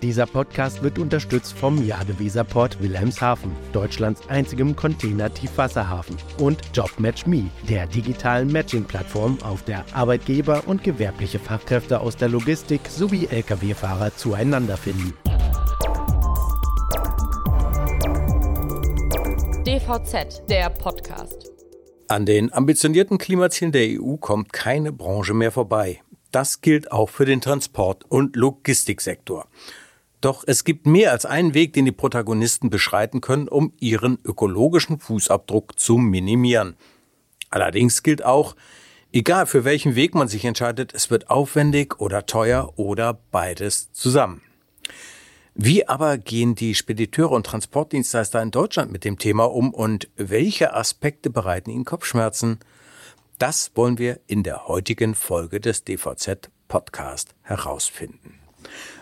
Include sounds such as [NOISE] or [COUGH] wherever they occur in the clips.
Dieser Podcast wird unterstützt vom Jadeweserport Wilhelmshaven, Deutschlands einzigem Container-Tiefwasserhafen, und JobMatchMe, der digitalen Matching-Plattform, auf der Arbeitgeber und gewerbliche Fachkräfte aus der Logistik sowie Lkw-Fahrer zueinander finden. DVZ, der Podcast. An den ambitionierten Klimazielen der EU kommt keine Branche mehr vorbei. Das gilt auch für den Transport- und Logistiksektor. Doch es gibt mehr als einen Weg, den die Protagonisten beschreiten können, um ihren ökologischen Fußabdruck zu minimieren. Allerdings gilt auch, egal für welchen Weg man sich entscheidet, es wird aufwendig oder teuer oder beides zusammen. Wie aber gehen die Spediteure und Transportdienstleister in Deutschland mit dem Thema um und welche Aspekte bereiten ihnen Kopfschmerzen? Das wollen wir in der heutigen Folge des DVZ Podcast herausfinden.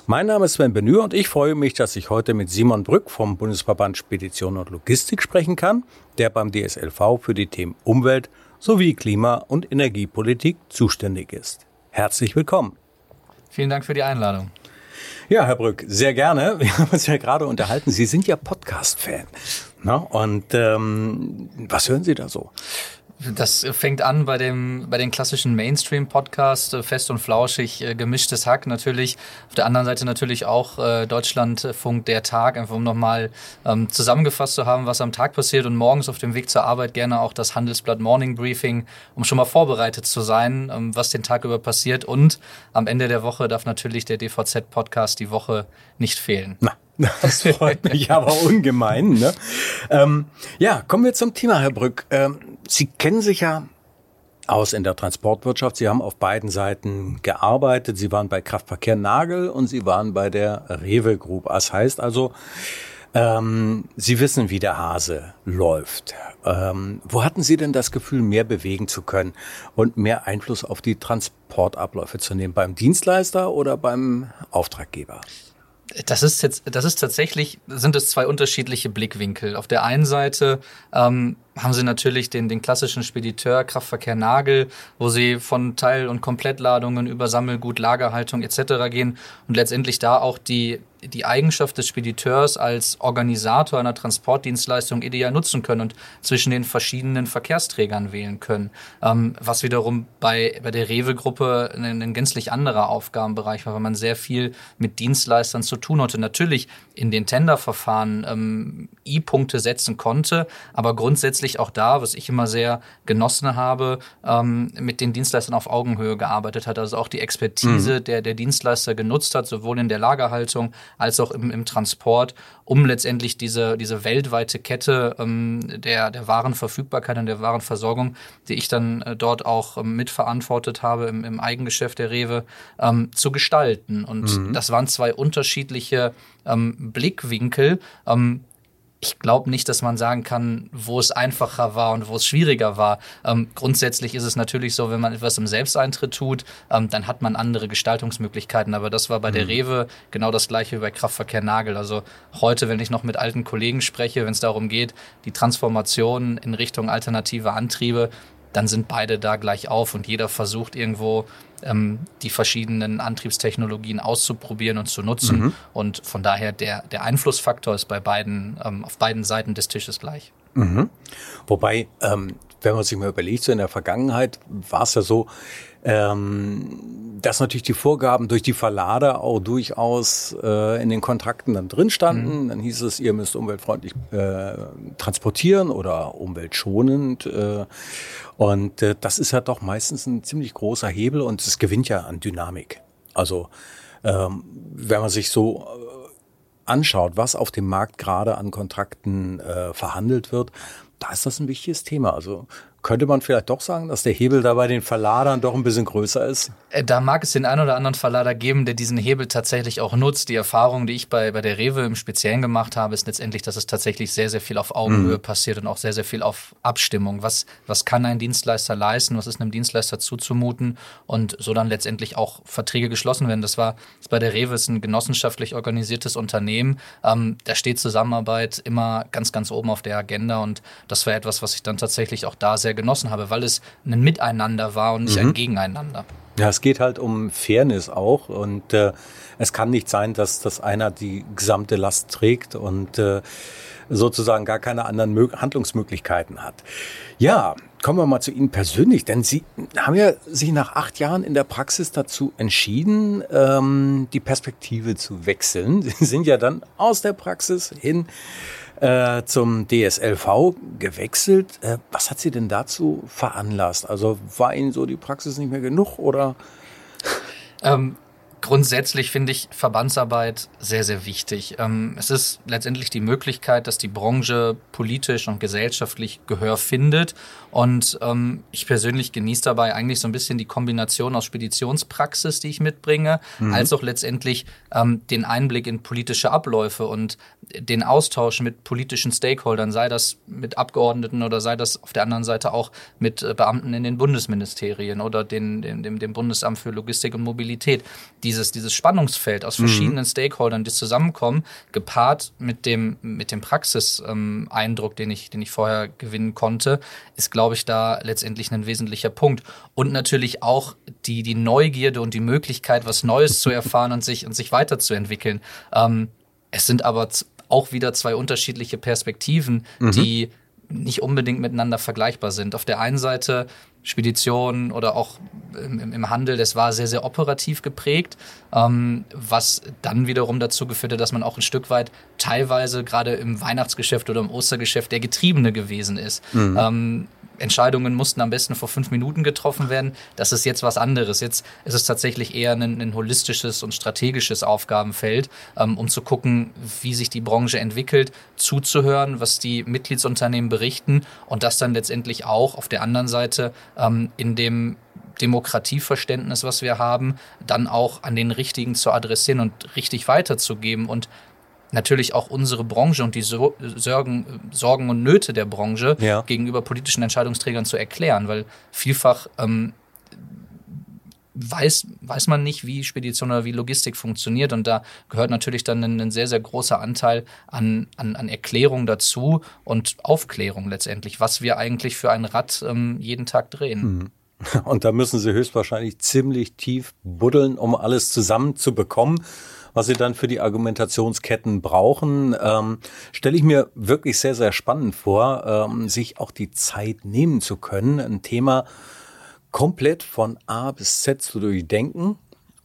Mein Name ist Sven Benür und ich freue mich, dass ich heute mit Simon Brück vom Bundesverband Spedition und Logistik sprechen kann, der beim DSLV für die Themen Umwelt sowie Klima- und Energiepolitik zuständig ist. Herzlich willkommen. Vielen Dank für die Einladung. Ja, Herr Brück, sehr gerne. [LAUGHS] Wir haben uns ja gerade unterhalten. Sie sind ja Podcast-Fan. Und ähm, was hören Sie da so? Das fängt an bei dem bei den klassischen Mainstream-Podcasts, äh, fest und flauschig, äh, gemischtes Hack natürlich. Auf der anderen Seite natürlich auch äh, Deutschlandfunk der Tag, einfach um nochmal ähm, zusammengefasst zu haben, was am Tag passiert und morgens auf dem Weg zur Arbeit gerne auch das Handelsblatt Morning Briefing, um schon mal vorbereitet zu sein, ähm, was den Tag über passiert. Und am Ende der Woche darf natürlich der DVZ-Podcast die Woche nicht fehlen. Na. Das freut mich aber ungemein. Ne? Ähm, ja, kommen wir zum Thema, Herr Brück. Ähm, Sie kennen sich ja aus in der Transportwirtschaft. Sie haben auf beiden Seiten gearbeitet. Sie waren bei Kraftverkehr Nagel und Sie waren bei der Rewe Group. Das heißt also, ähm, Sie wissen, wie der Hase läuft. Ähm, wo hatten Sie denn das Gefühl, mehr bewegen zu können und mehr Einfluss auf die Transportabläufe zu nehmen? Beim Dienstleister oder beim Auftraggeber? Das ist jetzt, das ist tatsächlich, sind es zwei unterschiedliche Blickwinkel. Auf der einen Seite ähm, haben sie natürlich den, den klassischen Spediteur Kraftverkehr Nagel, wo sie von Teil- und Komplettladungen über Sammelgut, Lagerhaltung etc. gehen und letztendlich da auch die die Eigenschaft des Spediteurs als Organisator einer Transportdienstleistung ideal nutzen können und zwischen den verschiedenen Verkehrsträgern wählen können. Ähm, was wiederum bei, bei der Rewe-Gruppe ein, ein, gänzlich anderer Aufgabenbereich war, weil man sehr viel mit Dienstleistern zu tun hatte. Natürlich in den Tenderverfahren ähm, I-Punkte setzen konnte, aber grundsätzlich auch da, was ich immer sehr genossen habe, ähm, mit den Dienstleistern auf Augenhöhe gearbeitet hat. Also auch die Expertise mhm. der, der Dienstleister genutzt hat, sowohl in der Lagerhaltung als auch im, im Transport, um letztendlich diese, diese weltweite Kette ähm, der, der Warenverfügbarkeit und der Warenversorgung, die ich dann äh, dort auch ähm, mitverantwortet habe im, im Eigengeschäft der Rewe, ähm, zu gestalten. Und mhm. das waren zwei unterschiedliche ähm, Blickwinkel. Ähm, ich glaube nicht, dass man sagen kann, wo es einfacher war und wo es schwieriger war. Ähm, grundsätzlich ist es natürlich so, wenn man etwas im Selbsteintritt tut, ähm, dann hat man andere Gestaltungsmöglichkeiten. Aber das war bei mhm. der Rewe genau das gleiche wie bei Kraftverkehr Nagel. Also heute, wenn ich noch mit alten Kollegen spreche, wenn es darum geht, die Transformation in Richtung alternative Antriebe, dann sind beide da gleich auf und jeder versucht irgendwo ähm, die verschiedenen Antriebstechnologien auszuprobieren und zu nutzen. Mhm. Und von daher der, der Einflussfaktor ist bei beiden, ähm, auf beiden Seiten des Tisches gleich. Mhm. Wobei, ähm, wenn man sich mal überlegt, so in der Vergangenheit war es ja so, ähm, dass natürlich die Vorgaben durch die Verlader auch durchaus äh, in den Kontrakten dann drin standen. Mhm. Dann hieß es, ihr müsst umweltfreundlich äh, transportieren oder umweltschonend. Äh, und äh, das ist ja doch meistens ein ziemlich großer Hebel und es gewinnt ja an Dynamik. Also ähm, wenn man sich so äh, anschaut, was auf dem Markt gerade an Kontrakten äh, verhandelt wird, da ist das ein wichtiges Thema. Also könnte man vielleicht doch sagen, dass der Hebel da bei den Verladern doch ein bisschen größer ist? Äh, da mag es den einen oder anderen Verlader geben, der diesen Hebel tatsächlich auch nutzt. Die Erfahrung, die ich bei, bei der Rewe im Speziellen gemacht habe, ist letztendlich, dass es tatsächlich sehr, sehr viel auf Augenhöhe mhm. passiert und auch sehr, sehr viel auf Abstimmung. Was, was kann ein Dienstleister leisten? Was ist einem Dienstleister zuzumuten? Und so dann letztendlich auch Verträge geschlossen werden. Das war das bei der Rewe ist ein genossenschaftlich organisiertes Unternehmen. Ähm, da steht Zusammenarbeit immer ganz, ganz oben auf der Agenda und das war etwas, was ich dann tatsächlich auch da sehr genossen habe, weil es ein Miteinander war und nicht mhm. ein Gegeneinander. Ja, es geht halt um Fairness auch und äh, Es kann nicht sein, dass, dass einer die gesamte Last trägt und äh, sozusagen gar keine anderen Handlungsmöglichkeiten hat. Ja, kommen wir mal zu Ihnen persönlich, denn Sie haben ja sich nach acht Jahren in der Praxis dazu entschieden, ähm, die Perspektive zu wechseln. [LAUGHS] Sie sind ja dann aus der Praxis hin äh, zum DSLV gewechselt. Äh, was hat Sie denn dazu veranlasst? Also war Ihnen so die Praxis nicht mehr genug oder? Ähm, grundsätzlich finde ich Verbandsarbeit sehr, sehr wichtig. Ähm, es ist letztendlich die Möglichkeit, dass die Branche politisch und gesellschaftlich Gehör findet. Und ähm, ich persönlich genieße dabei eigentlich so ein bisschen die Kombination aus Speditionspraxis, die ich mitbringe, mhm. als auch letztendlich ähm, den Einblick in politische Abläufe und den Austausch mit politischen Stakeholdern, sei das mit Abgeordneten oder sei das auf der anderen Seite auch mit äh, Beamten in den Bundesministerien oder den, dem, dem Bundesamt für Logistik und Mobilität. Dieses, dieses Spannungsfeld aus mhm. verschiedenen mhm. Stakeholdern, die zusammenkommen, gepaart mit dem, mit dem Praxiseindruck, ähm, den, ich, den ich vorher gewinnen konnte, ist, glaube ich, da letztendlich ein wesentlicher Punkt. Und natürlich auch die, die Neugierde und die Möglichkeit, was Neues zu erfahren und sich, und sich weiterzuentwickeln. Ähm, es sind aber auch wieder zwei unterschiedliche Perspektiven, mhm. die nicht unbedingt miteinander vergleichbar sind. Auf der einen Seite Spedition oder auch im, im Handel, das war sehr, sehr operativ geprägt, ähm, was dann wiederum dazu geführt hat, dass man auch ein Stück weit teilweise gerade im Weihnachtsgeschäft oder im Ostergeschäft der Getriebene gewesen ist. Mhm. Ähm, Entscheidungen mussten am besten vor fünf Minuten getroffen werden. Das ist jetzt was anderes. Jetzt ist es tatsächlich eher ein, ein holistisches und strategisches Aufgabenfeld, ähm, um zu gucken, wie sich die Branche entwickelt, zuzuhören, was die Mitgliedsunternehmen berichten und das dann letztendlich auch auf der anderen Seite ähm, in dem Demokratieverständnis, was wir haben, dann auch an den Richtigen zu adressieren und richtig weiterzugeben und natürlich auch unsere Branche und die Sorgen, Sorgen und Nöte der Branche ja. gegenüber politischen Entscheidungsträgern zu erklären, weil vielfach ähm, weiß, weiß man nicht, wie Spedition oder wie Logistik funktioniert. Und da gehört natürlich dann ein, ein sehr, sehr großer Anteil an, an, an Erklärung dazu und Aufklärung letztendlich, was wir eigentlich für ein Rad ähm, jeden Tag drehen. Mhm. Und da müssen Sie höchstwahrscheinlich ziemlich tief buddeln, um alles zusammenzubekommen was sie dann für die Argumentationsketten brauchen, ähm, stelle ich mir wirklich sehr, sehr spannend vor, ähm, sich auch die Zeit nehmen zu können, ein Thema komplett von A bis Z zu durchdenken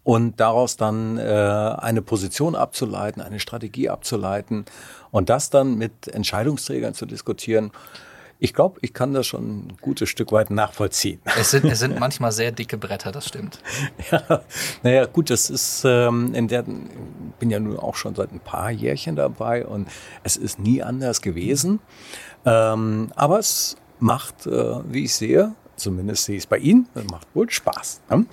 und daraus dann äh, eine Position abzuleiten, eine Strategie abzuleiten und das dann mit Entscheidungsträgern zu diskutieren. Ich glaube, ich kann das schon ein gutes Stück weit nachvollziehen. [LAUGHS] Es sind, es sind manchmal sehr dicke Bretter, das stimmt. [LAUGHS] ja, naja, gut, das ist ähm, in der, bin ja nun auch schon seit ein paar Jährchen dabei und es ist nie anders gewesen. Ähm, aber es macht, äh, wie ich sehe, zumindest sehe ich es bei Ihnen, macht wohl Spaß. Ne?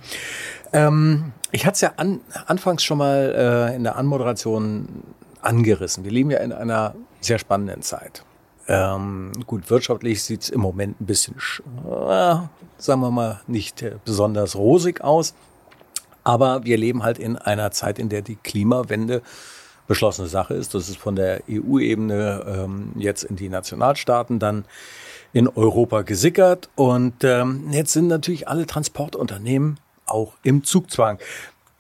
Ähm, ich hatte es ja an, anfangs schon mal äh, in der Anmoderation angerissen. Wir leben ja in einer sehr spannenden Zeit. Ähm, gut, wirtschaftlich sieht es im Moment ein bisschen, äh, sagen wir mal, nicht äh, besonders rosig aus. Aber wir leben halt in einer Zeit, in der die Klimawende beschlossene Sache ist. Das ist von der EU-Ebene ähm, jetzt in die Nationalstaaten dann in Europa gesickert. Und ähm, jetzt sind natürlich alle Transportunternehmen auch im Zugzwang.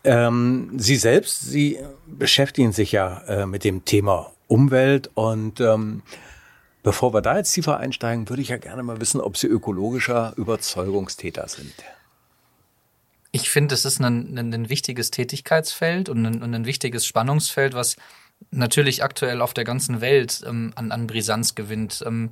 Ähm, Sie selbst, Sie beschäftigen sich ja äh, mit dem Thema Umwelt und ähm, Bevor wir da jetzt tiefer einsteigen, würde ich ja gerne mal wissen, ob Sie ökologischer Überzeugungstäter sind. Ich finde, es ist ein, ein, ein, wichtiges Tätigkeitsfeld und ein, ein, wichtiges Spannungsfeld, was natürlich aktuell auf der ganzen Welt ähm, an, an Brisanz gewinnt. Ähm,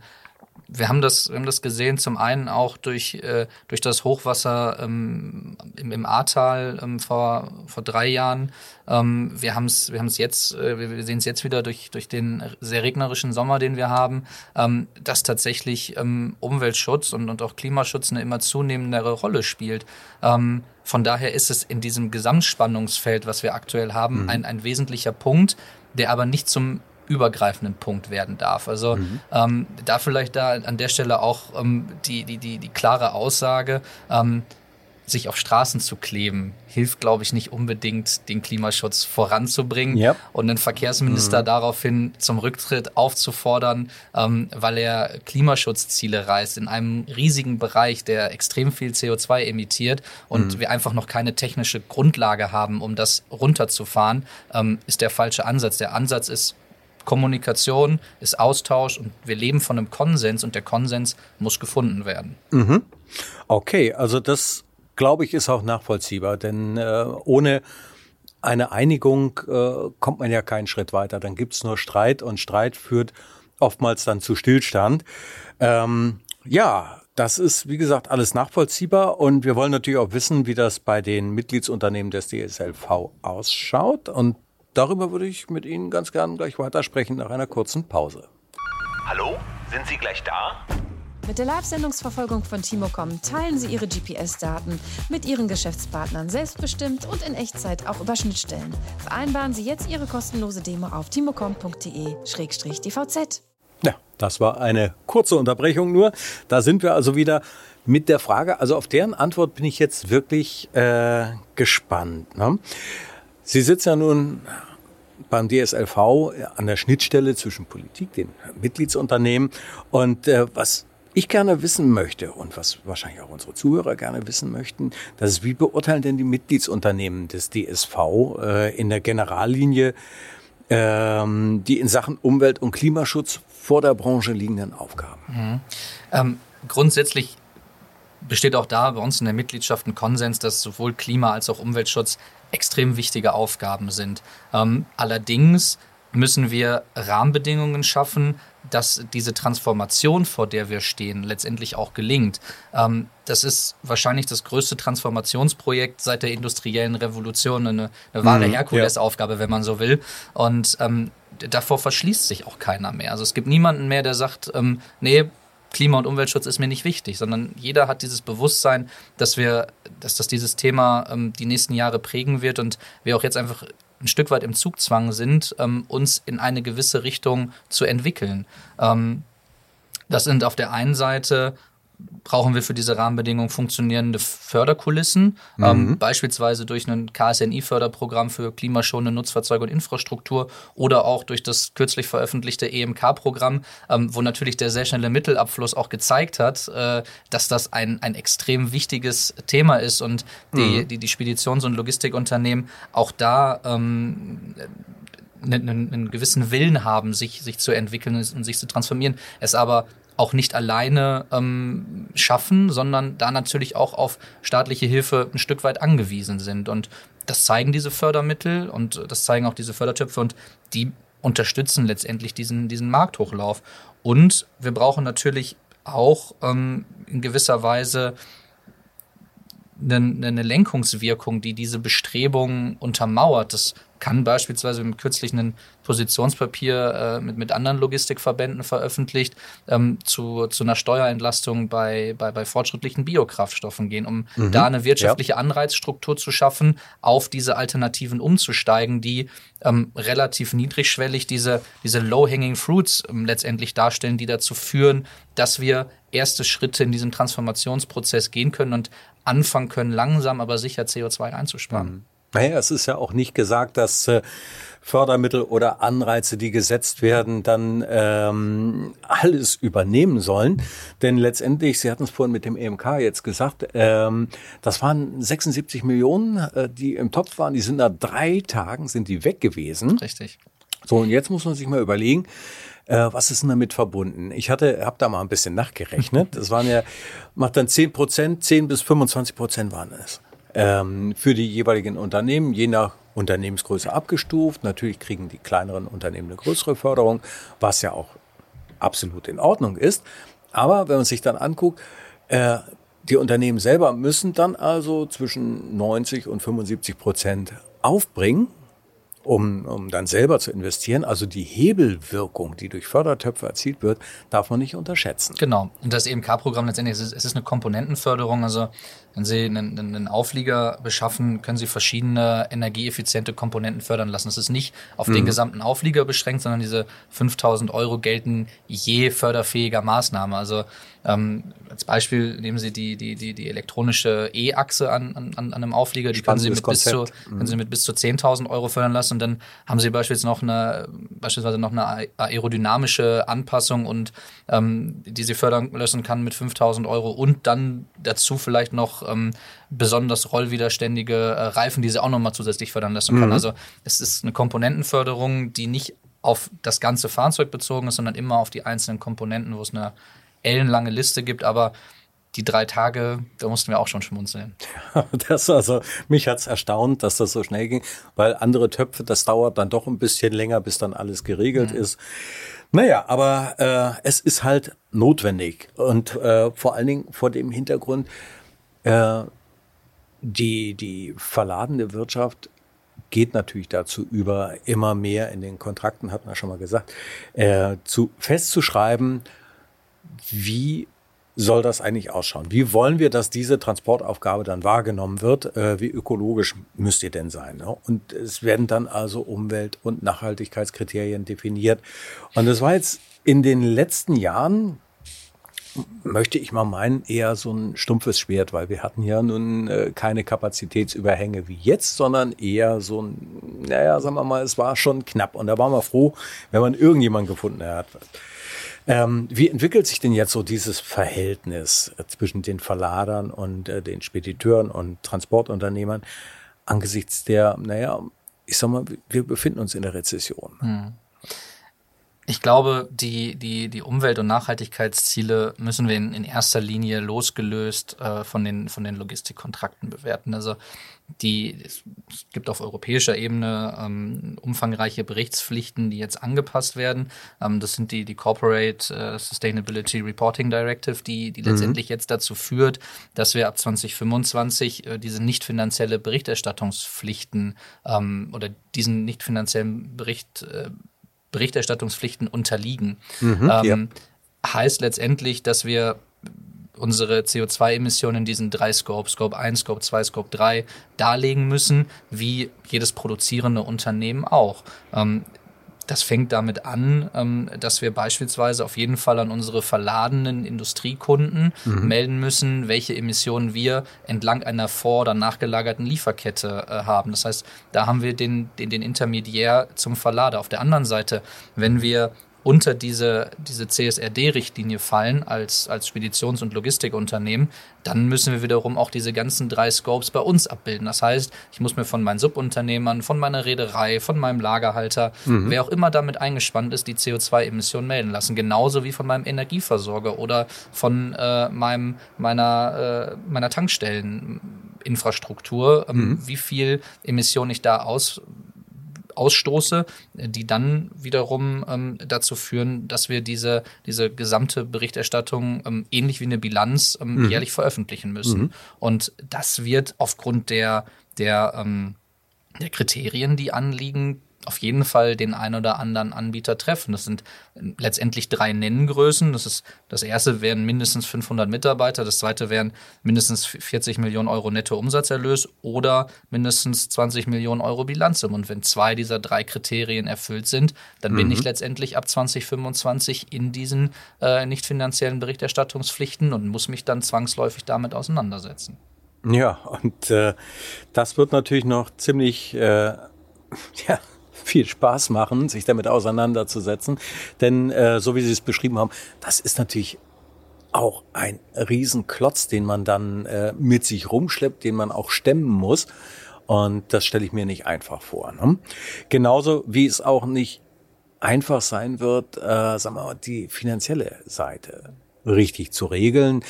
wir haben das, wir haben das gesehen, zum einen auch durch, äh, durch das Hochwasser ähm, im, im Ahrtal ähm, vor, vor drei Jahren. Ähm, wir haben es wir haben's jetzt, äh, wir sehen es jetzt wieder durch, durch den sehr regnerischen Sommer, den wir haben, ähm, dass tatsächlich ähm, Umweltschutz und, und auch Klimaschutz eine immer zunehmendere Rolle spielt. Ähm, von daher ist es in diesem Gesamtspannungsfeld, was wir aktuell haben, mhm. ein, ein wesentlicher Punkt, der aber nicht zum übergreifenden Punkt werden darf. Also mhm. ähm, da vielleicht da an der Stelle auch ähm, die, die, die, die klare Aussage, ähm, sich auf Straßen zu kleben, hilft, glaube ich, nicht unbedingt, den Klimaschutz voranzubringen Yep. und den Verkehrsminister daraufhin zum Rücktritt aufzufordern, ähm, weil er Klimaschutzziele reißt in einem riesigen Bereich, der extrem viel CO2 emittiert und wir einfach noch keine technische Grundlage haben, um das runterzufahren, ähm, ist der falsche Ansatz. Der Ansatz ist Kommunikation, ist Austausch und wir leben von einem Konsens und der Konsens muss gefunden werden. Okay, also das glaube ich ist auch nachvollziehbar, denn äh, ohne eine Einigung äh, kommt man ja keinen Schritt weiter. Dann gibt's nur Streit und Streit führt oftmals dann zu Stillstand. Ähm, ja, das ist, wie gesagt, alles nachvollziehbar und wir wollen natürlich auch wissen, wie das bei den Mitgliedsunternehmen des DSLV ausschaut und darüber würde ich mit Ihnen ganz gern gleich weitersprechen nach einer kurzen Pause. Hallo? Sind Sie gleich da? Mit der Live-Sendungsverfolgung von Timocom teilen Sie Ihre GPS-Daten mit Ihren Geschäftspartnern selbstbestimmt und in Echtzeit auch über Schnittstellen. Vereinbaren Sie jetzt Ihre kostenlose Demo auf timocom.de-dvz. Ja, das war eine kurze Unterbrechung nur. Da sind wir also wieder mit der Frage, also auf deren Antwort bin ich jetzt wirklich äh, gespannt. Ne? Sie sitzen ja nun beim DSLV an der Schnittstelle zwischen Politik, den Mitgliedsunternehmen und äh, was ich gerne wissen möchte und was wahrscheinlich auch unsere Zuhörer gerne wissen möchten, das ist, wie beurteilen denn die Mitgliedsunternehmen des DSV äh, in der Generallinie ähm, die in Sachen Umwelt- und Klimaschutz vor der Branche liegenden Aufgaben? Ähm, grundsätzlich besteht auch da bei uns in der Mitgliedschaft ein Konsens, dass sowohl Klima- als auch Umweltschutz extrem wichtige Aufgaben sind. Ähm, allerdings müssen wir Rahmenbedingungen schaffen, dass diese Transformation, vor der wir stehen, letztendlich auch gelingt. Ähm, das ist wahrscheinlich das größte Transformationsprojekt seit der industriellen Revolution, eine, eine wahre Mhm, Herkulesaufgabe, wenn man so will. Und ähm, davor verschließt sich auch keiner mehr. Also es gibt niemanden mehr, der sagt, ähm, nee, Klima- und Umweltschutz ist mir nicht wichtig, sondern jeder hat dieses Bewusstsein, dass wir, dass das dieses Thema ähm, die nächsten Jahre prägen wird und wir auch jetzt einfach ein Stück weit im Zugzwang sind, ähm, uns in eine gewisse Richtung zu entwickeln. Ähm, das sind auf der einen Seite brauchen wir für diese Rahmenbedingungen funktionierende Förderkulissen, ähm, beispielsweise durch ein KSNI-Förderprogramm für klimaschonende Nutzfahrzeuge und Infrastruktur oder auch durch das kürzlich veröffentlichte EMK-Programm, ähm, wo natürlich der sehr schnelle Mittelabfluss auch gezeigt hat, äh, dass das ein, ein extrem wichtiges Thema ist und die, die, die Speditions- und Logistikunternehmen auch da ähm, einen, einen, einen gewissen Willen haben, sich, sich zu entwickeln und sich zu transformieren, es aber auch nicht alleine ähm, schaffen, sondern da natürlich auch auf staatliche Hilfe ein Stück weit angewiesen sind. Und das zeigen diese Fördermittel und das zeigen auch diese Fördertöpfe und die unterstützen letztendlich diesen, diesen Markthochlauf. Und wir brauchen natürlich auch ähm, in gewisser Weise eine, eine Lenkungswirkung, die diese Bestrebungen untermauert. Das kann beispielsweise im kürzlichen ein Positionspapier äh, mit, mit anderen Logistikverbänden veröffentlicht, ähm, zu, zu einer Steuerentlastung bei, bei, bei fortschrittlichen Biokraftstoffen gehen, um da eine wirtschaftliche Anreizstruktur zu schaffen, auf diese Alternativen umzusteigen, die ähm, relativ niedrigschwellig diese, diese Low-Hanging Fruits ähm, letztendlich darstellen, die dazu führen, dass wir erste Schritte in diesem Transformationsprozess gehen können und anfangen können, langsam aber sicher CO2 einzusparen. Naja, es ist ja auch nicht gesagt, dass äh, Fördermittel oder Anreize, die gesetzt werden, dann ähm, alles übernehmen sollen. Denn letztendlich, Sie hatten es vorhin mit dem EMK jetzt gesagt, ähm, das waren 76 Millionen, äh, die im Topf waren. Die sind nach drei Tagen sind die weg gewesen. Richtig. So, und jetzt muss man sich mal überlegen, äh, was ist denn damit verbunden? Ich hatte, habe da mal ein bisschen nachgerechnet. Das waren ja, macht dann 10 Prozent, 10 bis 25 Prozent waren es. Ähm, für die jeweiligen Unternehmen, je nach Unternehmensgröße abgestuft. Natürlich kriegen die kleineren Unternehmen eine größere Förderung, was ja auch absolut in Ordnung ist. Aber wenn man sich dann anguckt, äh, die Unternehmen selber müssen dann also zwischen 90 und 75 Prozent aufbringen, um, um dann selber zu investieren. Also die Hebelwirkung, die durch Fördertöpfe erzielt wird, darf man nicht unterschätzen. Genau. Und das EMK-Programm letztendlich, es ist, es ist eine Komponentenförderung. Also wenn Sie einen, einen Auflieger beschaffen, können Sie verschiedene energieeffiziente Komponenten fördern lassen. Es ist nicht auf mhm. den gesamten Auflieger beschränkt, sondern diese 5000 Euro gelten je förderfähiger Maßnahme. Also ähm, als Beispiel nehmen Sie die, die, die, die elektronische E-Achse an, an, an einem Auflieger, die können Sie, mit bis zu, können Sie mit bis zu 10.000 Euro fördern lassen und dann haben Sie beispielsweise noch eine, beispielsweise noch eine aerodynamische Anpassung und ähm, die Sie fördern lassen kann mit 5.000 Euro und dann dazu vielleicht noch ähm, besonders rollwiderständige äh, Reifen, die Sie auch nochmal zusätzlich fördern lassen kann. Mhm. Also es ist eine Komponentenförderung, die nicht auf das ganze Fahrzeug bezogen ist, sondern immer auf die einzelnen Komponenten, wo es eine ellenlange Liste gibt, aber die drei Tage, da mussten wir auch schon schmunzeln. das also, mich hat's erstaunt, dass das so schnell ging, weil andere Töpfe, das dauert dann doch ein bisschen länger, bis dann alles geregelt mhm. ist. Naja, aber äh, es ist halt notwendig und äh, vor allen Dingen vor dem Hintergrund, äh, die, die verladene Wirtschaft geht natürlich dazu über, immer mehr in den Kontrakten, hat man schon mal gesagt, äh, zu festzuschreiben, wie soll das eigentlich ausschauen? Wie wollen wir, dass diese Transportaufgabe dann wahrgenommen wird? Äh, wie ökologisch müsst ihr denn sein? Ne? Und es werden dann also Umwelt- und Nachhaltigkeitskriterien definiert. Und das war jetzt in den letzten Jahren, möchte ich mal meinen, eher so ein stumpfes Schwert, weil wir hatten ja nun äh, keine Kapazitätsüberhänge wie jetzt, sondern eher so ein, naja, sagen wir mal, es war schon knapp. Und da waren wir froh, wenn man irgendjemand gefunden hat. Ähm, wie entwickelt sich denn jetzt so dieses Verhältnis äh, zwischen den Verladern und äh, den Spediteuren und Transportunternehmern angesichts der, naja, ich sag mal, wir befinden uns in der Rezession. Hm. Ich glaube, die, die, die Umwelt- und Nachhaltigkeitsziele müssen wir in, in erster Linie losgelöst äh, von, den, von den Logistikkontrakten bewerten. Also die, es gibt auf europäischer Ebene ähm, umfangreiche Berichtspflichten, die jetzt angepasst werden. Ähm, das sind die, die Corporate äh, Sustainability Reporting Directive, die, die mhm. letztendlich jetzt dazu führt, dass wir ab 2025 äh, diese nicht finanzielle Berichterstattungspflichten ähm, oder diesen nicht finanziellen Bericht äh, Berichterstattungspflichten unterliegen. Mhm, ähm, ja. Heißt letztendlich, dass wir unsere CO2-Emissionen in diesen drei Scopes, Scope 1, Scope 2, Scope 3, darlegen müssen, wie jedes produzierende Unternehmen auch. Ähm, das fängt damit an, ähm, dass wir beispielsweise auf jeden Fall an unsere verladenen Industriekunden mhm. melden müssen, welche Emissionen wir entlang einer vor- oder nachgelagerten Lieferkette äh, haben. Das heißt, da haben wir den, den, den Intermediär zum Verlader. Auf der anderen Seite, wenn wir unter diese, diese CSRD-Richtlinie fallen als, als Speditions- und Logistikunternehmen, dann müssen wir wiederum auch diese ganzen drei Scopes bei uns abbilden. Das heißt, ich muss mir von meinen Subunternehmern, von meiner Reederei, von meinem Lagerhalter, mhm. wer auch immer damit eingespannt ist, die CO2-Emissionen melden lassen. Genauso wie von meinem Energieversorger oder von äh, meinem, meiner, äh, meiner Tankstelleninfrastruktur, ähm, mhm. wie viel Emissionen ich da aus ausstoße, die dann wiederum ähm, dazu führen, dass wir diese, diese gesamte Berichterstattung ähm, ähnlich wie eine Bilanz ähm, mhm. jährlich veröffentlichen müssen. Mhm. Und das wird aufgrund der, der, ähm, der Kriterien, die anliegen, auf jeden Fall den ein oder anderen Anbieter treffen. Das sind letztendlich drei Nenngrößen. Das ist das erste wären mindestens 500 Mitarbeiter, das zweite wären mindestens 40 Millionen Euro Nettoumsatzerlös oder mindestens 20 Millionen Euro Bilanzsumme. Und wenn zwei dieser drei Kriterien erfüllt sind, dann mhm. bin ich letztendlich ab 2025 in diesen äh, nicht finanziellen Berichterstattungspflichten und muss mich dann zwangsläufig damit auseinandersetzen. Ja, und äh, das wird natürlich noch ziemlich äh, [LAUGHS] ja, viel Spaß machen, sich damit auseinanderzusetzen. Denn äh, so wie Sie es beschrieben haben, das ist natürlich auch ein Riesenklotz, den man dann äh, mit sich rumschleppt, den man auch stemmen muss. Und das stelle ich mir nicht einfach vor. Ne? Genauso wie es auch nicht einfach sein wird, äh, sagen wir mal, die finanzielle Seite richtig zu regeln.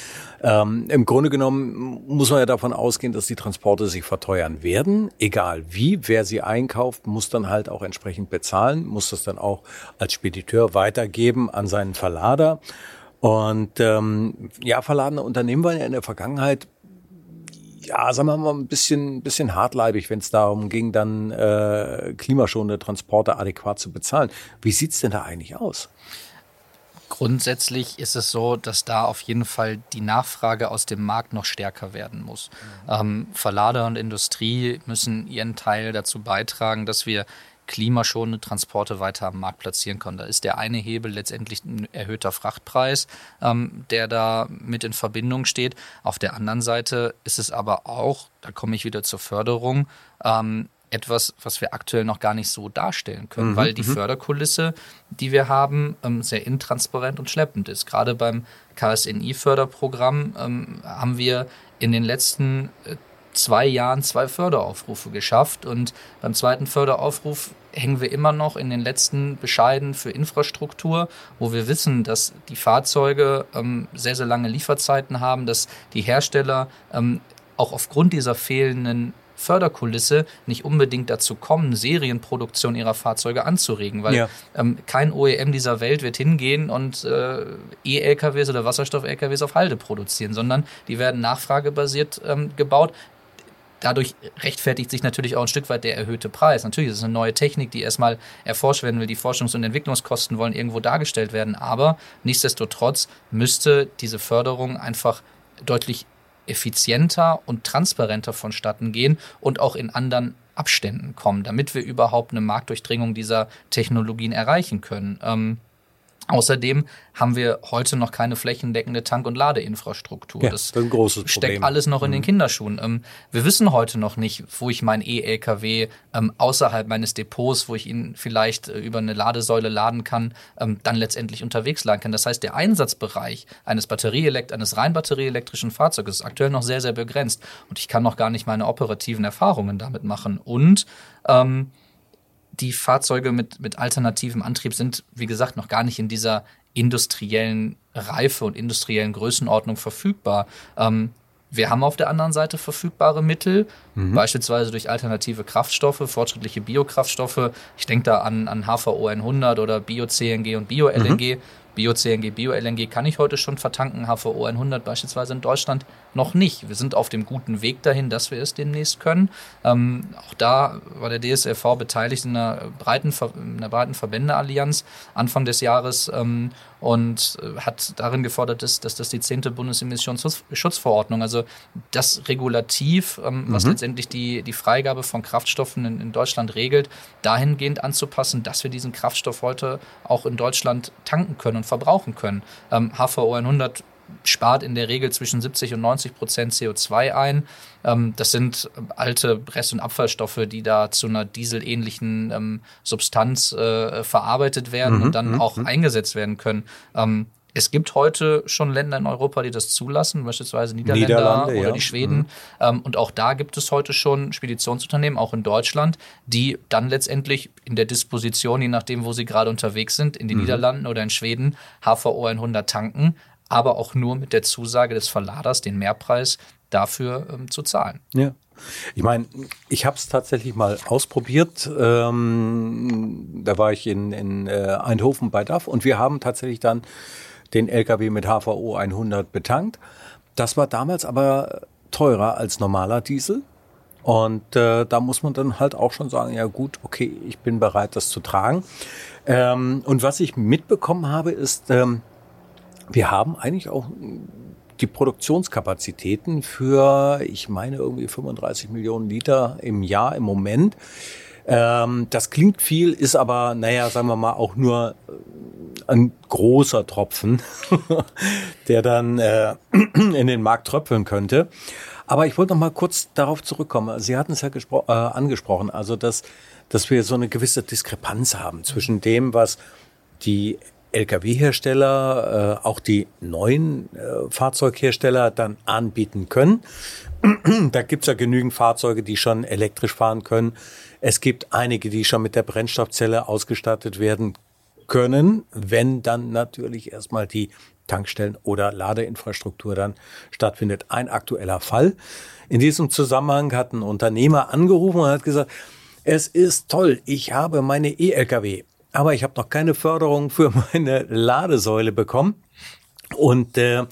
Ähm, Im Grunde genommen muss man ja davon ausgehen, dass die Transporte sich verteuern werden, egal wie. Wer sie einkauft, muss dann halt auch entsprechend bezahlen, muss das dann auch als Spediteur weitergeben an seinen Verlader. Und ähm, ja, verladene Unternehmen waren ja in der Vergangenheit ja, sagen wir mal, ein bisschen, bisschen hartleibig, wenn es darum ging, dann äh, klimaschonende Transporte adäquat zu bezahlen. Wie sieht's denn da eigentlich aus? Grundsätzlich ist es so, dass da auf jeden Fall die Nachfrage aus dem Markt noch stärker werden muss. Mhm. Ähm, Verlader und Industrie müssen ihren Teil dazu beitragen, dass wir klimaschonende Transporte weiter am Markt platzieren können. Da ist der eine Hebel letztendlich ein erhöhter Frachtpreis, ähm, der da mit in Verbindung steht. Auf der anderen Seite ist es aber auch, da komme ich wieder zur Förderung, ähm, etwas, was wir aktuell noch gar nicht so darstellen können, mhm, weil die mhm. Förderkulisse, die wir haben, ähm, sehr intransparent und schleppend ist. Gerade beim KSNI-Förderprogramm ähm, haben wir in den letzten äh, zwei Jahren zwei Förderaufrufe geschafft und beim zweiten Förderaufruf hängen wir immer noch in den letzten Bescheiden für Infrastruktur, wo wir wissen, dass die Fahrzeuge ähm, sehr, sehr lange Lieferzeiten haben, dass die Hersteller ähm, auch aufgrund dieser fehlenden Förderkulisse nicht unbedingt dazu kommen, Serienproduktion ihrer Fahrzeuge anzuregen, weil ja. ähm, kein OEM dieser Welt wird hingehen und äh, E-LKWs oder Wasserstoff-LKWs auf Halde produzieren, sondern die werden nachfragebasiert ähm, gebaut. Dadurch rechtfertigt sich natürlich auch ein Stück weit der erhöhte Preis. Natürlich ist es eine neue Technik, die erstmal erforscht werden will. Die Forschungs- und Entwicklungskosten wollen irgendwo dargestellt werden. Aber nichtsdestotrotz müsste diese Förderung einfach deutlich effizienter und transparenter vonstatten gehen und auch in anderen Abständen kommen, damit wir überhaupt eine Marktdurchdringung dieser Technologien erreichen können. Ähm, Außerdem haben wir heute noch keine flächendeckende Tank- und Ladeinfrastruktur. Ja, das, das ein großes steckt Problem. alles noch in den mhm. Kinderschuhen. Ähm, wir wissen heute noch nicht, wo ich mein E-LKW ähm, außerhalb meines Depots, wo ich ihn vielleicht äh, über eine Ladesäule laden kann, ähm, dann letztendlich unterwegs laden kann. Das heißt, der Einsatzbereich eines Batterieelekt eines rein batterieelektrischen Fahrzeuges ist aktuell noch sehr, sehr begrenzt. Und ich kann noch gar nicht meine operativen Erfahrungen damit machen. Und ähm, die Fahrzeuge mit, mit alternativem Antrieb sind, wie gesagt, noch gar nicht in dieser industriellen Reife und industriellen Größenordnung verfügbar. Ähm, wir haben auf der anderen Seite verfügbare Mittel, mhm. beispielsweise durch alternative Kraftstoffe, fortschrittliche Biokraftstoffe. Ich denke da an, an HVO 100 oder Bio-CNG und Bio-LNG. Mhm. Bio-CNG, Bio-LNG kann ich heute schon vertanken, HVO 100 beispielsweise in Deutschland noch nicht. Wir sind auf dem guten Weg dahin, dass wir es demnächst können. Ähm, auch da war der DSLV beteiligt in einer breiten, in einer breiten Verbändeallianz Anfang des Jahres ähm, und äh, hat darin gefordert, dass, dass das die zehnte Bundesemissionsschutzverordnung, also das Regulativ, ähm, mhm. was letztendlich die, die Freigabe von Kraftstoffen in, in Deutschland regelt, dahingehend anzupassen, dass wir diesen Kraftstoff heute auch in Deutschland tanken können und verbrauchen können. Ähm, HVO 100 spart in der Regel zwischen 70 und 90 Prozent CO2 ein. Ähm, das sind alte Rest- und Abfallstoffe, die da zu einer dieselähnlichen ähm, Substanz äh, verarbeitet werden mhm, und dann mhm, auch mhm. eingesetzt werden können. Ähm, es gibt heute schon Länder in Europa, die das zulassen, beispielsweise Niederländer Niederlande, oder ja. die Schweden. Mhm. Ähm, und auch da gibt es heute schon Speditionsunternehmen, auch in Deutschland, die dann letztendlich in der Disposition, je nachdem, wo sie gerade unterwegs sind, in den mhm. Niederlanden oder in Schweden, HVO 100 tanken, aber auch nur mit der Zusage des Verladers, den Mehrpreis dafür ähm, zu zahlen. Ja. Ich meine, ich habe es tatsächlich mal ausprobiert. Ähm, da war ich in, in äh, Eindhoven bei DAF und wir haben tatsächlich dann den LKW mit HVO 100 betankt. Das war damals aber teurer als normaler Diesel. Und äh, da muss man dann halt auch schon sagen, ja gut, okay, ich bin bereit, das zu tragen. Ähm, und was ich mitbekommen habe, ist, ähm, wir haben eigentlich auch die Produktionskapazitäten für, ich meine, irgendwie 35 Millionen Liter im Jahr im Moment. Ähm, das klingt viel, ist aber, naja, sagen wir mal, auch nur äh, ein großer Tropfen, [LAUGHS] der dann äh, [CLEARS THROAT] in den Markt tröpfeln könnte. Aber ich wollte noch mal kurz darauf zurückkommen. Sie hatten es ja äh, angesprochen, also dass, dass wir so eine gewisse Diskrepanz haben zwischen dem, was die Lkw-Hersteller, äh, auch die neuen äh, Fahrzeughersteller dann anbieten können. [CLEARS THROAT] da gibt's ja genügend Fahrzeuge, die schon elektrisch fahren können. Es gibt einige, die schon mit der Brennstoffzelle ausgestattet werden können, wenn dann natürlich erstmal die Tankstellen oder Ladeinfrastruktur dann stattfindet. Ein aktueller Fall. In diesem Zusammenhang hat ein Unternehmer angerufen und hat gesagt, es ist toll, ich habe meine E-Lkw aber ich habe noch keine Förderung für meine Ladesäule bekommen. Und äh,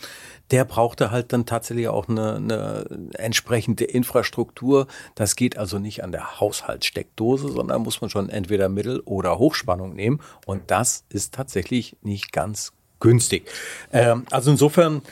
der brauchte halt dann tatsächlich auch eine, eine entsprechende Infrastruktur. Das geht also nicht an der Haushaltssteckdose, sondern muss man schon entweder Mittel- oder Hochspannung nehmen. Und das ist tatsächlich nicht ganz günstig. Ähm, also insofern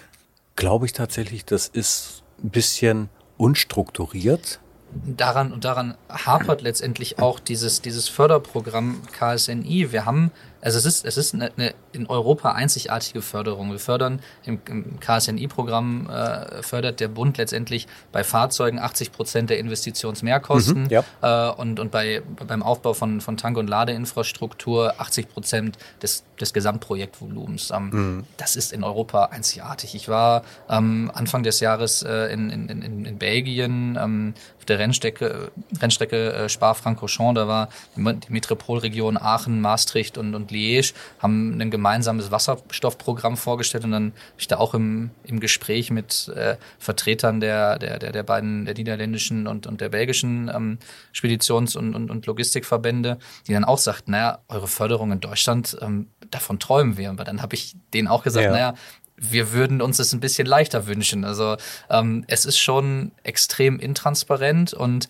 glaube ich tatsächlich, das ist ein bisschen unstrukturiert daran und daran hapert letztendlich auch dieses dieses Förderprogramm KSNI. Wir haben also es ist, es ist eine, eine in Europa einzigartige Förderung. Wir fördern im, im KSNI-Programm äh, fördert der Bund letztendlich bei Fahrzeugen 80 Prozent der Investitionsmehrkosten mhm, ja. äh, und, und bei, beim Aufbau von, von Tank- und Ladeinfrastruktur 80 Prozent des, des Gesamtprojektvolumens. Ähm, mhm. Das ist in Europa einzigartig. Ich war ähm, Anfang des Jahres äh, in, in, in, in Belgien ähm, auf der Rennstrecke, Rennstrecke äh, Spa-Francorchamps. Da war die Metropolregion Aachen, Maastricht und, und Liège haben ein gemeinsames Wasserstoffprogramm vorgestellt und dann bin ich da auch im, im Gespräch mit äh, Vertretern der, der, der, der beiden, der niederländischen und, und der belgischen ähm, Speditions- und, und, und Logistikverbände, die dann auch sagten, naja, eure Förderung in Deutschland, ähm, davon träumen wir. Aber dann habe ich denen auch gesagt, ja. naja, wir würden uns es ein bisschen leichter wünschen. Also ähm, es ist schon extrem intransparent und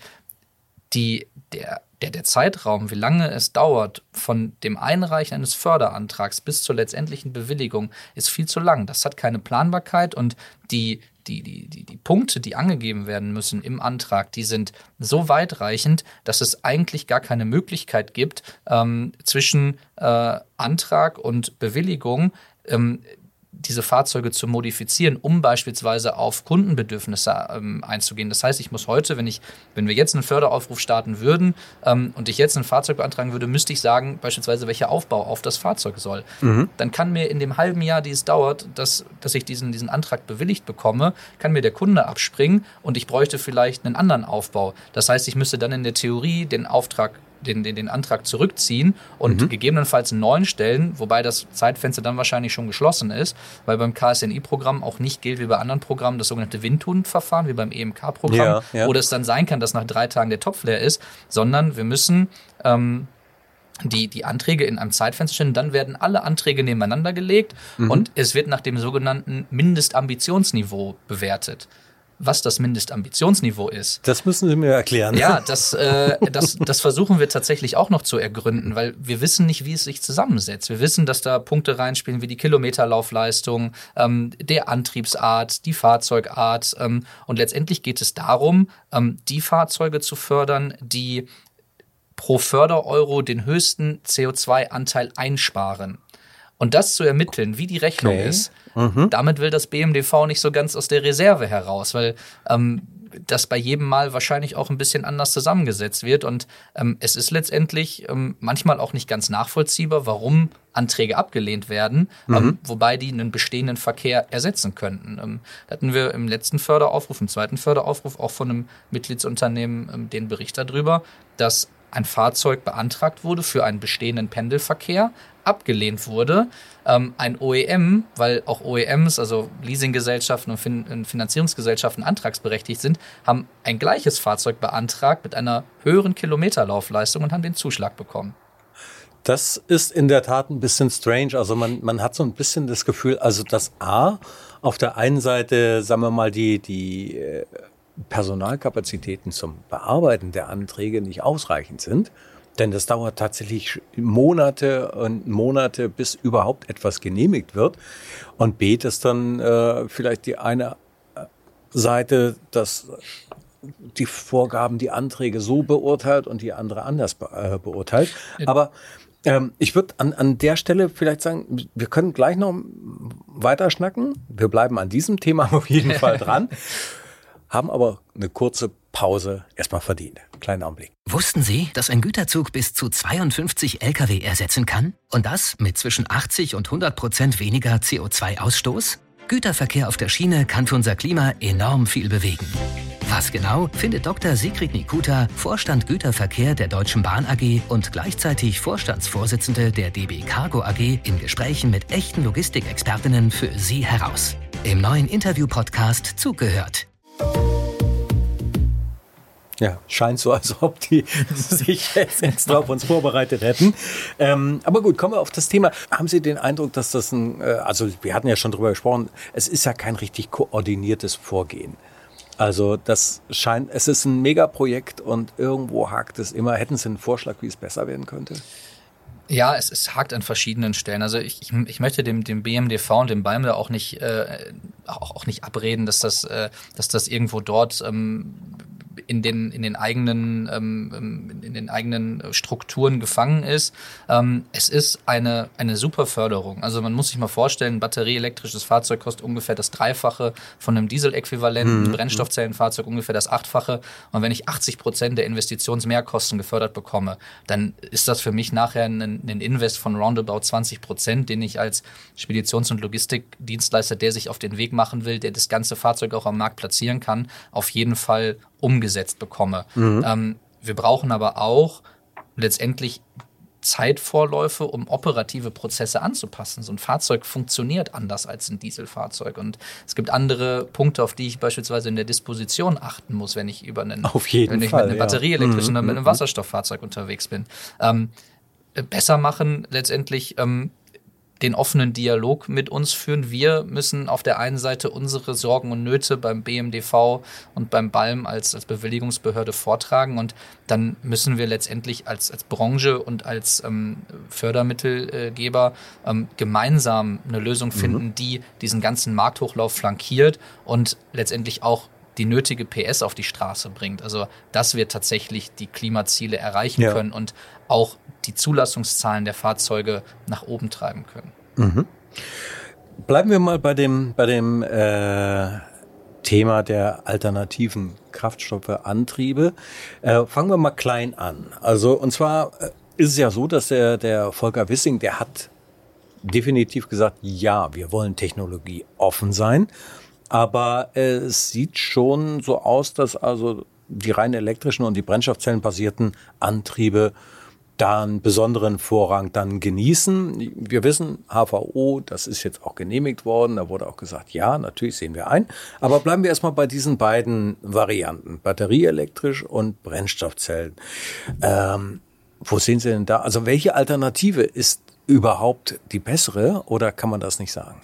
die, der der, der Zeitraum, wie lange es dauert von dem Einreichen eines Förderantrags bis zur letztendlichen Bewilligung, ist viel zu lang. Das hat keine Planbarkeit und die, die, die, die, die Punkte, die angegeben werden müssen im Antrag, die sind so weitreichend, dass es eigentlich gar keine Möglichkeit gibt, ähm, zwischen äh, Antrag und Bewilligung ähm, diese Fahrzeuge zu modifizieren, um beispielsweise auf Kundenbedürfnisse ähm, einzugehen. Das heißt, ich muss heute, wenn ich, wenn wir jetzt einen Förderaufruf starten würden ähm, und ich jetzt ein Fahrzeug beantragen würde, müsste ich sagen, beispielsweise, welcher Aufbau auf das Fahrzeug soll. Mhm. Dann kann mir in dem halben Jahr, die es dauert, dass, dass ich diesen, diesen Antrag bewilligt bekomme, kann mir der Kunde abspringen und ich bräuchte vielleicht einen anderen Aufbau. Das heißt, ich müsste dann in der Theorie den Auftrag den, den, den Antrag zurückziehen und mhm. gegebenenfalls einen neuen stellen, wobei das Zeitfenster dann wahrscheinlich schon geschlossen ist, weil beim KSNI-Programm auch nicht gilt wie bei anderen Programmen das sogenannte Windhundverfahren, wie beim EMK-Programm, ja, ja. wo das dann sein kann, dass nach drei Tagen der Topf leer ist, sondern wir müssen ähm, die, die Anträge in einem Zeitfenster stellen, dann werden alle Anträge nebeneinander gelegt mhm. und es wird nach dem sogenannten Mindestambitionsniveau bewertet was das Mindestambitionsniveau ist. Das müssen Sie mir erklären. Ja, [LAUGHS] das, äh, das, das versuchen wir tatsächlich auch noch zu ergründen, weil wir wissen nicht, wie es sich zusammensetzt. Wir wissen, dass da Punkte reinspielen wie die Kilometerlaufleistung, ähm, der Antriebsart, die Fahrzeugart. Ähm, und letztendlich geht es darum, ähm, die Fahrzeuge zu fördern, die pro Fördereuro den höchsten CO2-Anteil einsparen. Und das zu ermitteln, wie die Rechnung okay. ist, mhm. damit will das BMDV nicht so ganz aus der Reserve heraus, weil ähm, das bei jedem Mal wahrscheinlich auch ein bisschen anders zusammengesetzt wird. Und ähm, es ist letztendlich ähm, manchmal auch nicht ganz nachvollziehbar, warum Anträge abgelehnt werden, ähm, mhm. ähm, wobei die einen bestehenden Verkehr ersetzen könnten. Ähm, da hatten wir im letzten Förderaufruf, im zweiten Förderaufruf auch von einem Mitgliedsunternehmen ähm, den Bericht darüber, dass ein Fahrzeug beantragt wurde für einen bestehenden Pendelverkehr, abgelehnt wurde. Ähm, ein OEM, weil auch OEMs, also Leasinggesellschaften und fin Finanzierungsgesellschaften antragsberechtigt sind, haben ein gleiches Fahrzeug beantragt mit einer höheren Kilometerlaufleistung und haben den Zuschlag bekommen. Das ist in der Tat ein bisschen strange. Also man, man hat so ein bisschen das Gefühl, also dass A, auf der einen Seite, sagen wir mal, die, die äh, Personalkapazitäten zum Bearbeiten der Anträge nicht ausreichend sind denn das dauert tatsächlich Monate und Monate, bis überhaupt etwas genehmigt wird. Und B, dass dann äh, vielleicht die eine äh, Seite dass die Vorgaben, die Anträge so beurteilt und die andere anders be äh, beurteilt. Aber ähm, ich würde an, an der Stelle vielleicht sagen, wir können gleich noch weiter schnacken. Wir bleiben an diesem Thema auf jeden [LAUGHS] Fall dran, haben aber eine kurze Pause erstmal verdient. Kleinen Augenblick. Wussten Sie, dass ein Güterzug bis zu 52 Lkw ersetzen kann? Und das mit zwischen 80 und 100 Prozent weniger CO2-Ausstoß? Güterverkehr auf der Schiene kann für unser Klima enorm viel bewegen. Was genau, findet Dr. Sigrid Nikuta, Vorstand Güterverkehr der Deutschen Bahn AG und gleichzeitig Vorstandsvorsitzende der DB Cargo AG in Gesprächen mit echten Logistikexpertinnen für Sie heraus. Im neuen Interview-Podcast Zugehört. Ja, scheint so, als ob die [LAUGHS] sich jetzt extra auf uns vorbereitet hätten. Ähm, aber gut, kommen wir auf das Thema. Haben Sie den Eindruck, dass das ein, äh, also wir hatten ja schon drüber gesprochen, es ist ja kein richtig koordiniertes Vorgehen. Also das scheint, es ist ein Megaprojekt und irgendwo hakt es immer. Hätten Sie einen Vorschlag, wie es besser werden könnte? Ja, es, es hakt an verschiedenen Stellen. Also ich, ich, ich möchte dem, dem BMDV und dem BALM auch nicht, äh, auch, auch nicht abreden, dass das, äh, dass das irgendwo dort ähm, in den, in den eigenen, ähm, ähm, in den eigenen Strukturen gefangen ist. Ähm, es ist eine, eine super Förderung. Also man muss sich mal vorstellen, ein batterieelektrisches Fahrzeug kostet ungefähr das Dreifache von einem Diesel-Äquivalenten, mhm. Brennstoffzellenfahrzeug ungefähr das Achtfache. Und wenn ich 80 Prozent der Investitionsmehrkosten gefördert bekomme, dann ist das für mich nachher ein, ein Invest von roundabout 20 Prozent, den ich als Speditions- und Logistikdienstleister, der sich auf den Weg machen will, der das ganze Fahrzeug auch am Markt platzieren kann, auf jeden Fall umgesetzt bekomme. Mhm. Ähm, wir brauchen aber auch letztendlich Zeitvorläufe, um operative Prozesse anzupassen. So ein Fahrzeug funktioniert anders als ein Dieselfahrzeug. Und es gibt andere Punkte, auf die ich beispielsweise in der Disposition achten muss, wenn ich über einen, auf jeden wenn ich Fall, mit einem ja. batterieelektrischen mhm. oder mit einem mhm. Wasserstofffahrzeug unterwegs bin. Ähm, besser machen letztendlich ähm, den offenen Dialog mit uns führen. Wir müssen auf der einen Seite unsere Sorgen und Nöte beim BMDV und beim BALM als, als Bewilligungsbehörde vortragen und dann müssen wir letztendlich als, als Branche und als ähm, Fördermittelgeber ähm, gemeinsam eine Lösung mhm. finden, mhm. die diesen ganzen Markthochlauf flankiert und letztendlich auch die nötige PS auf die Straße bringt. Also, dass wir tatsächlich die Klimaziele erreichen ja. können und auch die Zulassungszahlen der Fahrzeuge nach oben treiben können. Mhm. Bleiben wir mal bei dem, bei dem äh, Thema der alternativen Kraftstoffe, Antriebe. Äh, fangen wir mal klein an. Also, und zwar äh, ist es ja so, dass der, der Volker Wissing, der hat definitiv gesagt, ja, wir wollen Technologie offen sein. Aber es sieht schon so aus, dass also die rein elektrischen und die brennstoffzellenbasierten Antriebe da einen besonderen Vorrang dann genießen. Wir wissen, HVO, das ist jetzt auch genehmigt worden. Da wurde auch gesagt, ja, natürlich sehen wir ein. Aber bleiben wir erstmal bei diesen beiden Varianten, batterieelektrisch und Brennstoffzellen. Ähm, wo sehen Sie denn da? Also welche Alternative ist überhaupt die bessere oder kann man das nicht sagen?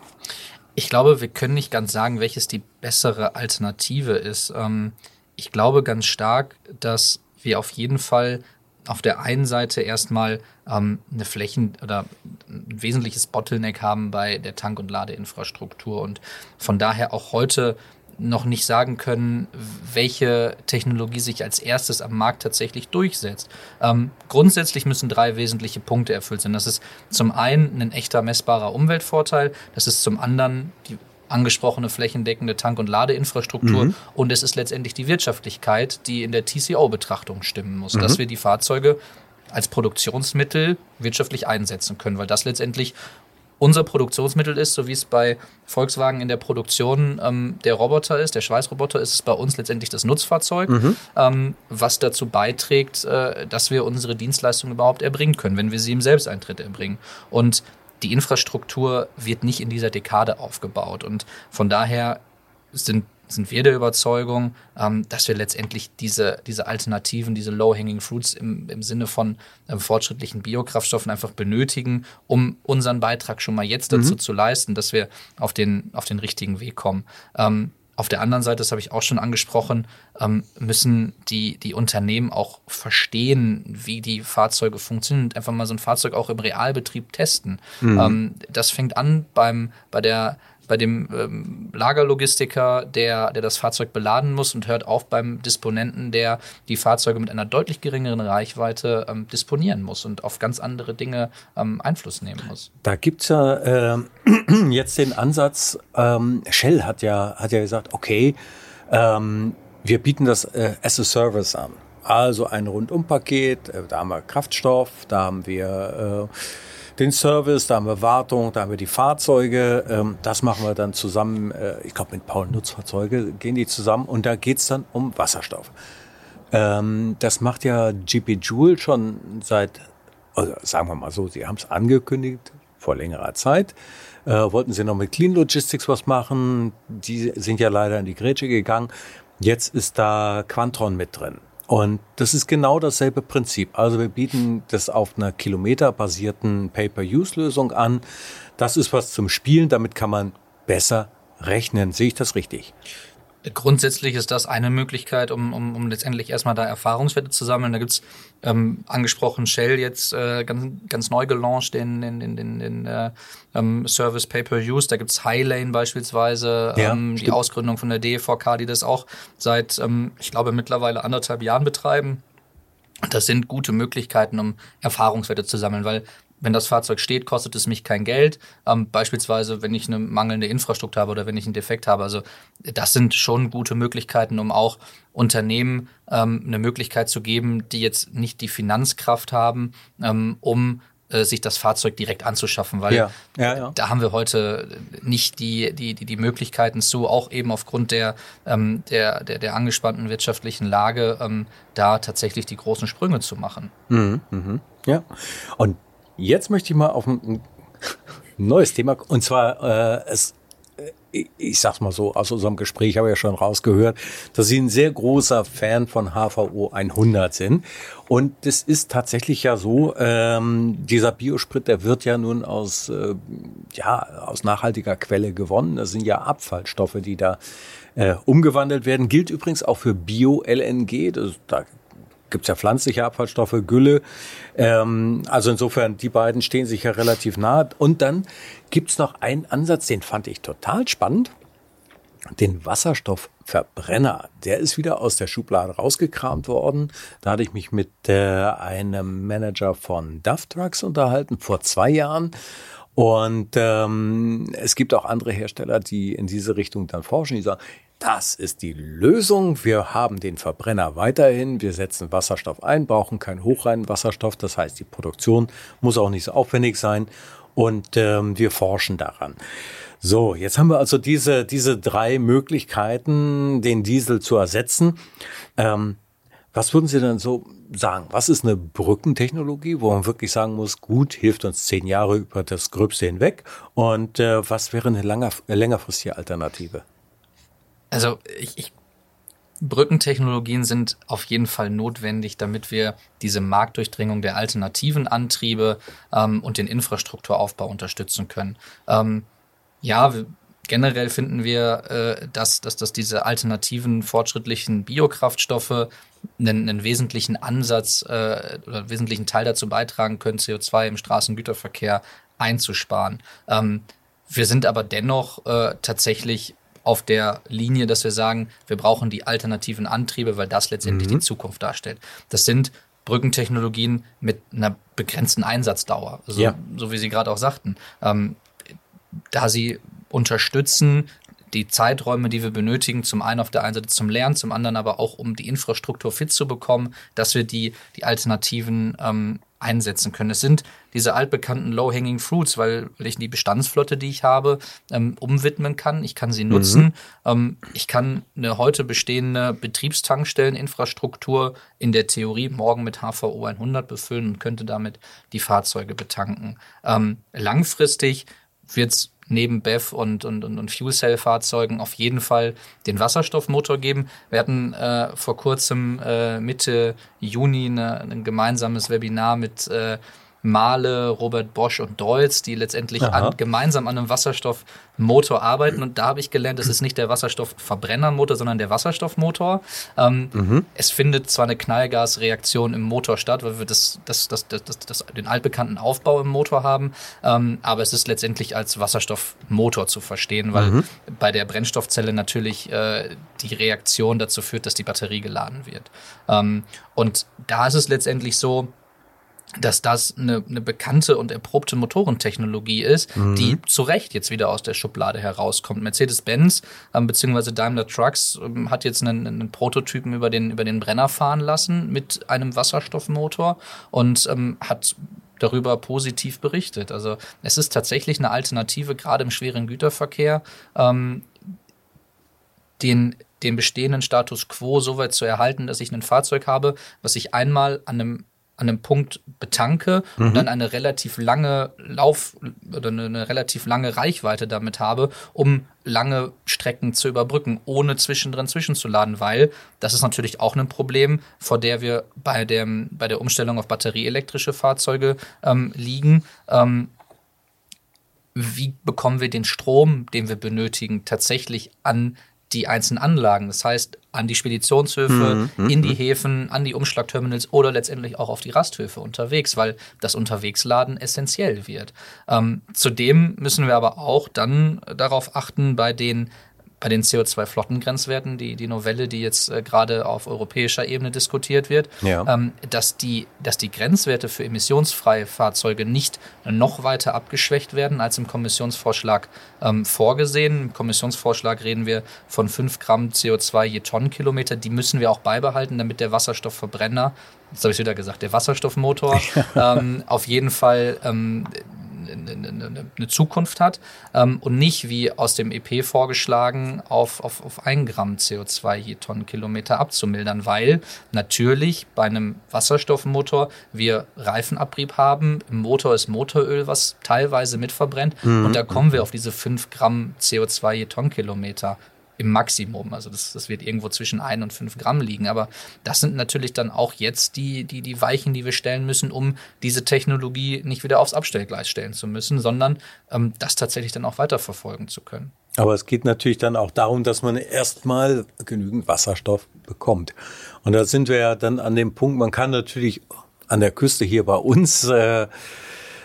Ich glaube, wir können nicht ganz sagen, welches die bessere Alternative ist. Ähm, ich glaube ganz stark, dass wir auf jeden Fall auf der einen Seite erstmal ähm, eine Flächen- oder ein wesentliches Bottleneck haben bei der Tank- und Ladeinfrastruktur und von daher auch heute noch nicht sagen können, welche Technologie sich als erstes am Markt tatsächlich durchsetzt. Ähm, grundsätzlich müssen drei wesentliche Punkte erfüllt sein. Das ist zum einen ein echter messbarer Umweltvorteil, das ist zum anderen die angesprochene flächendeckende Tank- und Ladeinfrastruktur mhm. und es ist letztendlich die Wirtschaftlichkeit, die in der TCO-Betrachtung stimmen muss, mhm. dass wir die Fahrzeuge als Produktionsmittel wirtschaftlich einsetzen können, weil das letztendlich unser Produktionsmittel ist, so wie es bei Volkswagen in der Produktion ähm, der Roboter ist, der Schweißroboter, ist es bei uns letztendlich das Nutzfahrzeug, mhm. ähm, was dazu beiträgt, äh, dass wir unsere Dienstleistung überhaupt erbringen können, wenn wir sie im Selbsteintritt erbringen. Und die Infrastruktur wird nicht in dieser Dekade aufgebaut. Und von daher sind, sind wir der Überzeugung, ähm, dass wir letztendlich diese, diese Alternativen, diese Low-Hanging Fruits im, im Sinne von ähm, fortschrittlichen Biokraftstoffen einfach benötigen, um unseren Beitrag schon mal jetzt dazu mhm. zu leisten, dass wir auf den, auf den richtigen Weg kommen. Ähm, auf der anderen Seite, das habe ich auch schon angesprochen, müssen die, die Unternehmen auch verstehen, wie die Fahrzeuge funktionieren und einfach mal so ein Fahrzeug auch im Realbetrieb testen. Mhm. Das fängt an beim, bei der bei dem ähm, Lagerlogistiker, der, der das Fahrzeug beladen muss und hört auf beim Disponenten, der die Fahrzeuge mit einer deutlich geringeren Reichweite ähm, disponieren muss und auf ganz andere Dinge ähm, Einfluss nehmen muss. Da gibt's ja äh, [CLEARS THROAT] jetzt den Ansatz, ähm, Shell hat ja, hat ja gesagt, okay, ähm, wir bieten das äh, as a Service an. Also ein Rundumpaket, äh, da haben wir Kraftstoff, da haben wir äh, den Service, da haben wir Wartung, da haben wir die Fahrzeuge. Ähm, das machen wir dann zusammen, äh, ich glaube mit Paul Nutzfahrzeuge gehen die zusammen und da geht's dann um Wasserstoff. Ähm, das macht ja GP Joule schon seit, also sagen wir mal so, sie haben es angekündigt vor längerer Zeit. Äh, wollten sie noch mit Clean Logistics was machen. Die sind ja leider in die Grätsche gegangen. Jetzt ist da Quantron mit drin. Und das ist genau dasselbe Prinzip. Also wir bieten das auf einer kilometerbasierten Pay-per-Use-Lösung an. Das ist was zum Spielen, damit kann man besser rechnen. Sehe ich das richtig? Grundsätzlich ist das eine Möglichkeit, um, um, um letztendlich erstmal da Erfahrungswerte zu sammeln. Da gibt's ähm, angesprochen Shell jetzt äh, ganz, ganz neu gelauncht den, den, den, den, den äh, ähm, Service Pay-Per-Use. Da gibt's Highlane beispielsweise, Ja, ähm, die. Ausgründung von der DVK, die das auch seit, ähm, ich glaube, mittlerweile anderthalb Jahren betreiben. Das sind gute Möglichkeiten, um Erfahrungswerte zu sammeln, weil wenn das Fahrzeug steht, kostet es mich kein Geld. Ähm, beispielsweise, wenn ich eine mangelnde Infrastruktur habe oder wenn ich einen Defekt habe. Also das sind schon gute Möglichkeiten, um auch Unternehmen ähm, eine Möglichkeit zu geben, die jetzt nicht die Finanzkraft haben, ähm, um äh, sich das Fahrzeug direkt anzuschaffen, weil Ja, ja, ja. da haben wir heute nicht die, die, die, die Möglichkeiten zu, auch eben aufgrund der, ähm, der, der, der angespannten wirtschaftlichen Lage, ähm, da tatsächlich die großen Sprünge zu machen. Ja. Und jetzt möchte ich mal auf ein neues Thema, und zwar, äh, es, äh, ich, sag's mal so, aus unserem Gespräch habe ich ja schon rausgehört, dass Sie ein sehr großer Fan von HVO 100 sind. Und das ist tatsächlich ja so, ähm, dieser Biosprit, der wird ja nun aus, äh, ja, aus nachhaltiger Quelle gewonnen. Das sind ja Abfallstoffe, die da äh, umgewandelt werden. Gilt übrigens auch für Bio-LNG. Das, da gibt's ja pflanzliche Abfallstoffe, Gülle. Ähm, also insofern, die beiden stehen sich ja relativ nahe. Und dann gibt's noch einen Ansatz, den fand ich total spannend. Den Wasserstoffverbrenner. Der ist wieder aus der Schublade rausgekramt worden. Da hatte ich mich mit äh, einem Manager von Duff Trucks unterhalten vor zwei Jahren. Und ähm, es gibt auch andere Hersteller, die in diese Richtung dann forschen. Die sagen, das ist die Lösung. Wir haben den Verbrenner weiterhin. Wir setzen Wasserstoff ein, brauchen keinen hochreinen Wasserstoff. Das heißt, die Produktion muss auch nicht so aufwendig sein. Und ähm, wir forschen daran. So, jetzt haben wir also diese, diese drei Möglichkeiten, den Diesel zu ersetzen. Ähm, was würden Sie denn so sagen? Was ist eine Brückentechnologie, wo man wirklich sagen muss, gut, hilft uns zehn Jahre über das Gröbste hinweg? Und äh, was wäre eine langer, längerfristige Alternative? Also ich, ich Brückentechnologien sind auf jeden Fall notwendig, damit wir diese Marktdurchdringung der alternativen Antriebe ähm, und den Infrastrukturaufbau unterstützen können. Ähm, ja, wir, generell finden wir, äh, dass, dass, dass diese alternativen, fortschrittlichen Biokraftstoffe einen, einen wesentlichen Ansatz äh, oder einen wesentlichen Teil dazu beitragen können, CO2 im Straßengüterverkehr einzusparen. Ähm, wir sind aber dennoch äh, tatsächlich auf der Linie, dass wir sagen, wir brauchen die alternativen Antriebe, weil das letztendlich die Zukunft darstellt. Das sind Brückentechnologien mit einer begrenzten Einsatzdauer, also, Ja. so wie Sie gerade auch sagten. Ähm, da sie unterstützen die Zeiträume, die wir benötigen, zum einen auf der einen Seite zum Lernen, zum anderen aber auch, um die Infrastruktur fit zu bekommen, dass wir die, die Alternativen ähm, einsetzen können. Es sind diese altbekannten Low-Hanging Fruits, weil, ich die Bestandsflotte, die ich habe, ähm, umwidmen kann. Ich kann sie nutzen. Ähm, ich kann eine heute bestehende Betriebstankstelleninfrastruktur in der Theorie morgen mit HVO 100 befüllen und könnte damit die Fahrzeuge betanken. Ähm, langfristig wird es neben BEV und, und, und, und Fuel Cell Fahrzeugen auf jeden Fall den Wasserstoffmotor geben. Wir hatten äh, vor kurzem äh, Mitte Juni eine, ein gemeinsames Webinar mit äh, Mahle, Robert Bosch und Deutz, die letztendlich an, gemeinsam an einem Wasserstoffmotor arbeiten. Und da habe ich gelernt, es ist nicht der Wasserstoffverbrennermotor, sondern der Wasserstoffmotor. Ähm, Es findet zwar eine Knallgasreaktion im Motor statt, weil wir das, das, das, das, den altbekannten Aufbau im Motor haben, ähm, aber es ist letztendlich als Wasserstoffmotor zu verstehen, weil bei der Brennstoffzelle natürlich äh, die Reaktion dazu führt, dass die Batterie geladen wird. Ähm, und da ist es letztendlich so, dass das eine, eine bekannte und erprobte Motorentechnologie ist, die zu Recht jetzt wieder aus der Schublade herauskommt. Mercedes-Benz ähm, bzw. Daimler Trucks ähm, hat jetzt einen, einen Prototypen über den, über den Brenner fahren lassen mit einem Wasserstoffmotor und ähm, hat darüber positiv berichtet. Also es ist tatsächlich eine Alternative, gerade im schweren Güterverkehr, ähm, den, den bestehenden Status quo so weit zu erhalten, dass ich ein Fahrzeug habe, was ich einmal an einem an einem Punkt betanke mhm. und dann eine relativ lange Lauf oder eine, eine, relativ lange Reichweite damit habe, um lange Strecken zu überbrücken, ohne zwischendrin zwischenzuladen, weil das ist natürlich auch ein Problem, vor der wir bei, dem, bei der Umstellung auf batterieelektrische Fahrzeuge ähm, liegen. Ähm, wie bekommen wir den Strom, den wir benötigen, tatsächlich an die einzelnen Anlagen. Das heißt, an die Speditionshöfe, mhm, in die mhm. Häfen, an die Umschlagterminals oder letztendlich auch auf die Rasthöfe unterwegs, weil das Unterwegsladen essentiell wird. Ähm, zudem müssen wir aber auch dann darauf achten, bei den bei den CO2-Flottengrenzwerten, die, die Novelle, die jetzt äh, gerade auf europäischer Ebene diskutiert wird, ja. ähm, dass, die, dass die Grenzwerte für emissionsfreie Fahrzeuge nicht noch weiter abgeschwächt werden als im Kommissionsvorschlag ähm, vorgesehen. Im Kommissionsvorschlag reden wir von 5 Gramm CO2 je Tonnenkilometer. Die müssen wir auch beibehalten, damit der Wasserstoffverbrenner, jetzt habe ich wieder gesagt, der Wasserstoffmotor [LAUGHS] ähm, auf jeden Fall ähm, eine, Zukunft hat ähm, und nicht wie aus dem EP vorgeschlagen auf, auf, auf ein Gramm CO2 je Tonnenkilometer abzumildern, weil natürlich bei einem Wasserstoffmotor wir Reifenabrieb haben, im Motor ist Motoröl, was teilweise mitverbrennt mhm. und da kommen wir auf diese 5 Gramm CO2 je Tonnenkilometer im Maximum. Also das, das wird irgendwo zwischen ein und fünf Gramm liegen. Aber das sind natürlich dann auch jetzt die, die, die Weichen, die wir stellen müssen, um diese Technologie nicht wieder aufs Abstellgleis stellen zu müssen, sondern ähm, das tatsächlich dann auch weiterverfolgen zu können. Aber es geht natürlich dann auch darum, dass man erstmal genügend Wasserstoff bekommt. Und da sind wir ja dann an dem Punkt, man kann natürlich an der Küste hier bei uns äh,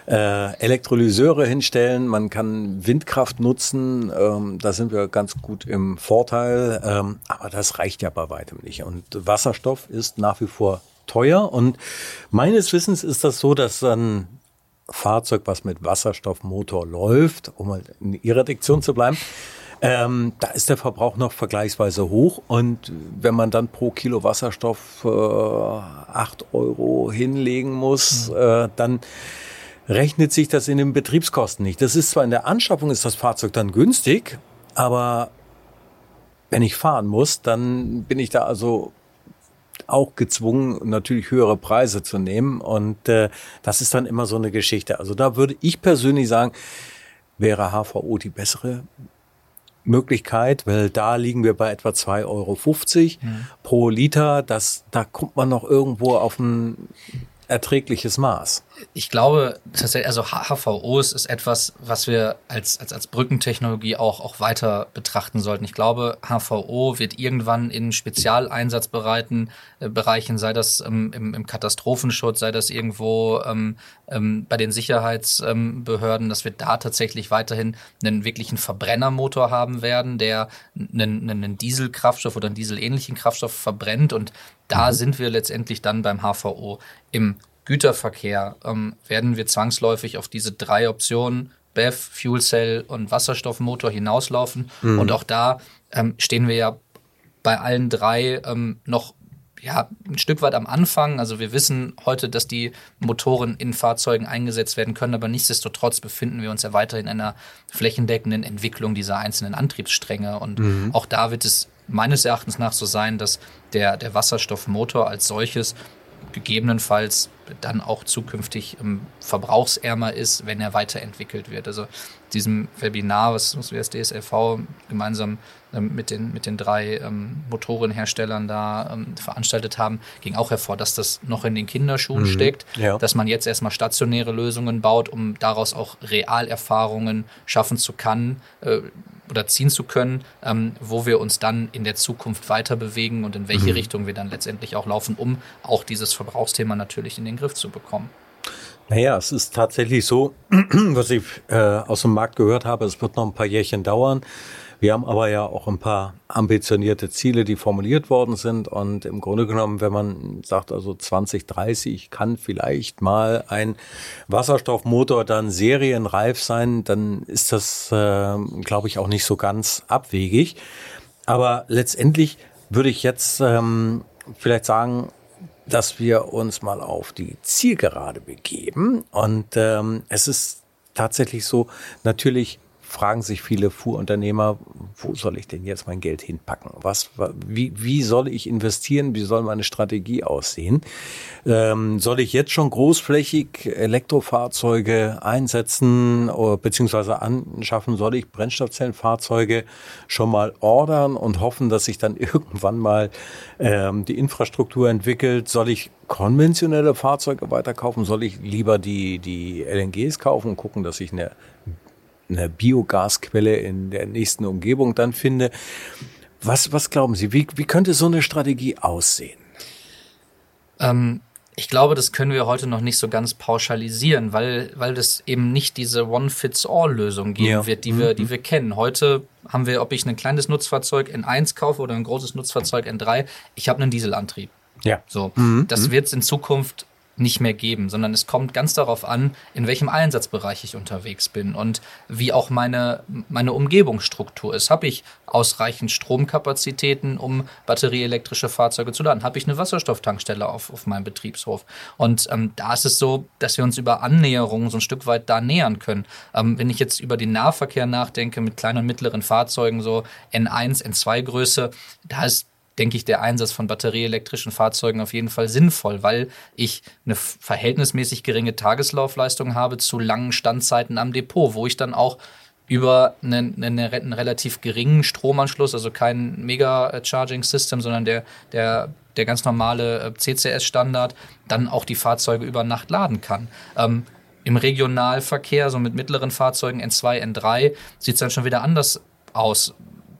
äh, Elektrolyseure hinstellen, man kann Windkraft nutzen, ähm, da sind wir ganz gut im Vorteil, ähm, aber das reicht ja bei weitem nicht. Und Wasserstoff ist nach wie vor teuer. Und meines Wissens ist das so, dass ein Fahrzeug, was mit Wasserstoffmotor läuft, um mal in ihrer Diktion zu bleiben, ähm, da ist der Verbrauch noch vergleichsweise hoch. Und wenn man dann pro Kilo Wasserstoff äh, 8 Euro hinlegen muss, mhm. äh, dann rechnet sich das in den Betriebskosten nicht. Das ist zwar in der Anschaffung ist das Fahrzeug dann günstig, aber wenn ich fahren muss, dann bin ich da also auch gezwungen, natürlich höhere Preise zu nehmen. Und äh, das ist dann immer so eine Geschichte. Also da würde ich persönlich sagen, wäre HVO die bessere Möglichkeit, weil da liegen wir bei etwa 2,50 Euro mhm. pro Liter. Das, da kommt man noch irgendwo auf ein erträgliches Maß. Ich glaube, tatsächlich, also HVOs ist etwas, was wir als, als, als Brückentechnologie auch, auch weiter betrachten sollten. Ich glaube, HVO wird irgendwann in Spezialeinsatzbereichen, äh, Bereichen, sei das ähm, im, im Katastrophenschutz, sei das irgendwo ähm, ähm, bei den Sicherheitsbehörden, dass wir da tatsächlich weiterhin einen wirklichen Verbrennermotor haben werden, der einen, einen Dieselkraftstoff oder einen dieselähnlichen Kraftstoff verbrennt und da mhm. sind wir letztendlich dann beim HVO. Im Güterverkehr ähm, werden wir zwangsläufig auf diese drei Optionen BEV, Fuel Cell und Wasserstoffmotor hinauslaufen. Mhm. Und auch da ähm, stehen wir ja bei allen drei ähm, noch ja, ein Stück weit am Anfang. Also wir wissen heute, dass die Motoren in Fahrzeugen eingesetzt werden können, aber nichtsdestotrotz befinden wir uns ja weiterhin in einer flächendeckenden Entwicklung dieser einzelnen Antriebsstränge. Und mhm. auch da wird es meines Erachtens nach so sein, dass der, der Wasserstoffmotor als solches gegebenenfalls dann auch zukünftig ähm, verbrauchsärmer ist, wenn er weiterentwickelt wird. Also diesem Webinar, was, wir als DSLV gemeinsam mit, den, mit den drei ähm, Motorenherstellern da ähm, veranstaltet haben, ging auch hervor, dass das noch in den Kinderschuhen mhm. steckt, ja. dass man jetzt erstmal stationäre Lösungen baut, um daraus auch Realerfahrungen schaffen zu können, äh, oder ziehen zu können, ähm, wo wir uns dann in der Zukunft weiter bewegen und in welche mhm. Richtung wir dann letztendlich auch laufen, um auch dieses Verbrauchsthema natürlich in den Griff zu bekommen. Naja, es ist tatsächlich so, [CLEARS THROAT] was ich äh, aus dem Markt gehört habe, es wird noch ein paar Jährchen dauern. Wir haben aber ja auch ein paar ambitionierte Ziele, die formuliert worden sind. Und im Grunde genommen, wenn man sagt, also 2030 kann vielleicht mal ein Wasserstoffmotor dann serienreif sein, dann ist das, äh, glaube ich, auch nicht so ganz abwegig. Aber letztendlich würde ich jetzt ähm, vielleicht sagen, dass wir uns mal auf die Zielgerade begeben. Und ähm, es ist tatsächlich so, natürlich fragen sich viele Fuhrunternehmer, wo soll ich denn jetzt mein Geld hinpacken? Was, wie, wie soll ich investieren? Wie soll meine Strategie aussehen? Ähm, soll ich jetzt schon großflächig Elektrofahrzeuge einsetzen oder, beziehungsweise anschaffen? Soll ich Brennstoffzellenfahrzeuge schon mal ordern und hoffen, dass sich dann [LAUGHS] irgendwann mal ähm, die Infrastruktur entwickelt? Soll ich konventionelle Fahrzeuge weiterkaufen? Soll ich lieber die, die LNGs kaufen und gucken, dass ich eine, eine Biogasquelle in der nächsten Umgebung dann finde? Was, was glauben Sie? Wie, wie könnte so eine Strategie aussehen? Ähm, ich glaube, das können wir heute noch nicht so ganz pauschalisieren, weil, weil es eben nicht diese One-Fits-All-Lösung geben ja. wird, die wir, die mhm. wir kennen. Heute haben wir, ob ich ein kleines Nutzfahrzeug N1 kaufe oder ein großes Nutzfahrzeug N3, ich habe einen Dieselantrieb. Ja. So. Mhm. Das mhm. wird es in Zukunft nicht mehr geben, sondern es kommt ganz darauf an, in welchem Einsatzbereich ich unterwegs bin und wie auch meine, meine Umgebungsstruktur ist. Habe ich ausreichend Stromkapazitäten, um batterieelektrische Fahrzeuge zu laden? Habe ich eine Wasserstofftankstelle auf, auf meinem Betriebshof? Und ähm, da ist es so, dass wir uns über Annäherungen so ein Stück weit da nähern können. Ähm, wenn ich jetzt über den Nahverkehr nachdenke mit kleinen und mittleren Fahrzeugen, so N1, N2 Größe, da ist denke ich, der Einsatz von batterieelektrischen Fahrzeugen auf jeden Fall sinnvoll, weil ich eine verhältnismäßig geringe Tageslaufleistung habe zu langen Standzeiten am Depot, wo ich dann auch über einen, einen, relativ geringen Stromanschluss, also kein Mega-Charging-System, sondern der, der, der ganz normale äh, CCS-Standard, dann auch die Fahrzeuge über Nacht laden kann. Ähm, Im Regionalverkehr, so mit mittleren Fahrzeugen N2, N3, sieht es dann schon wieder anders aus.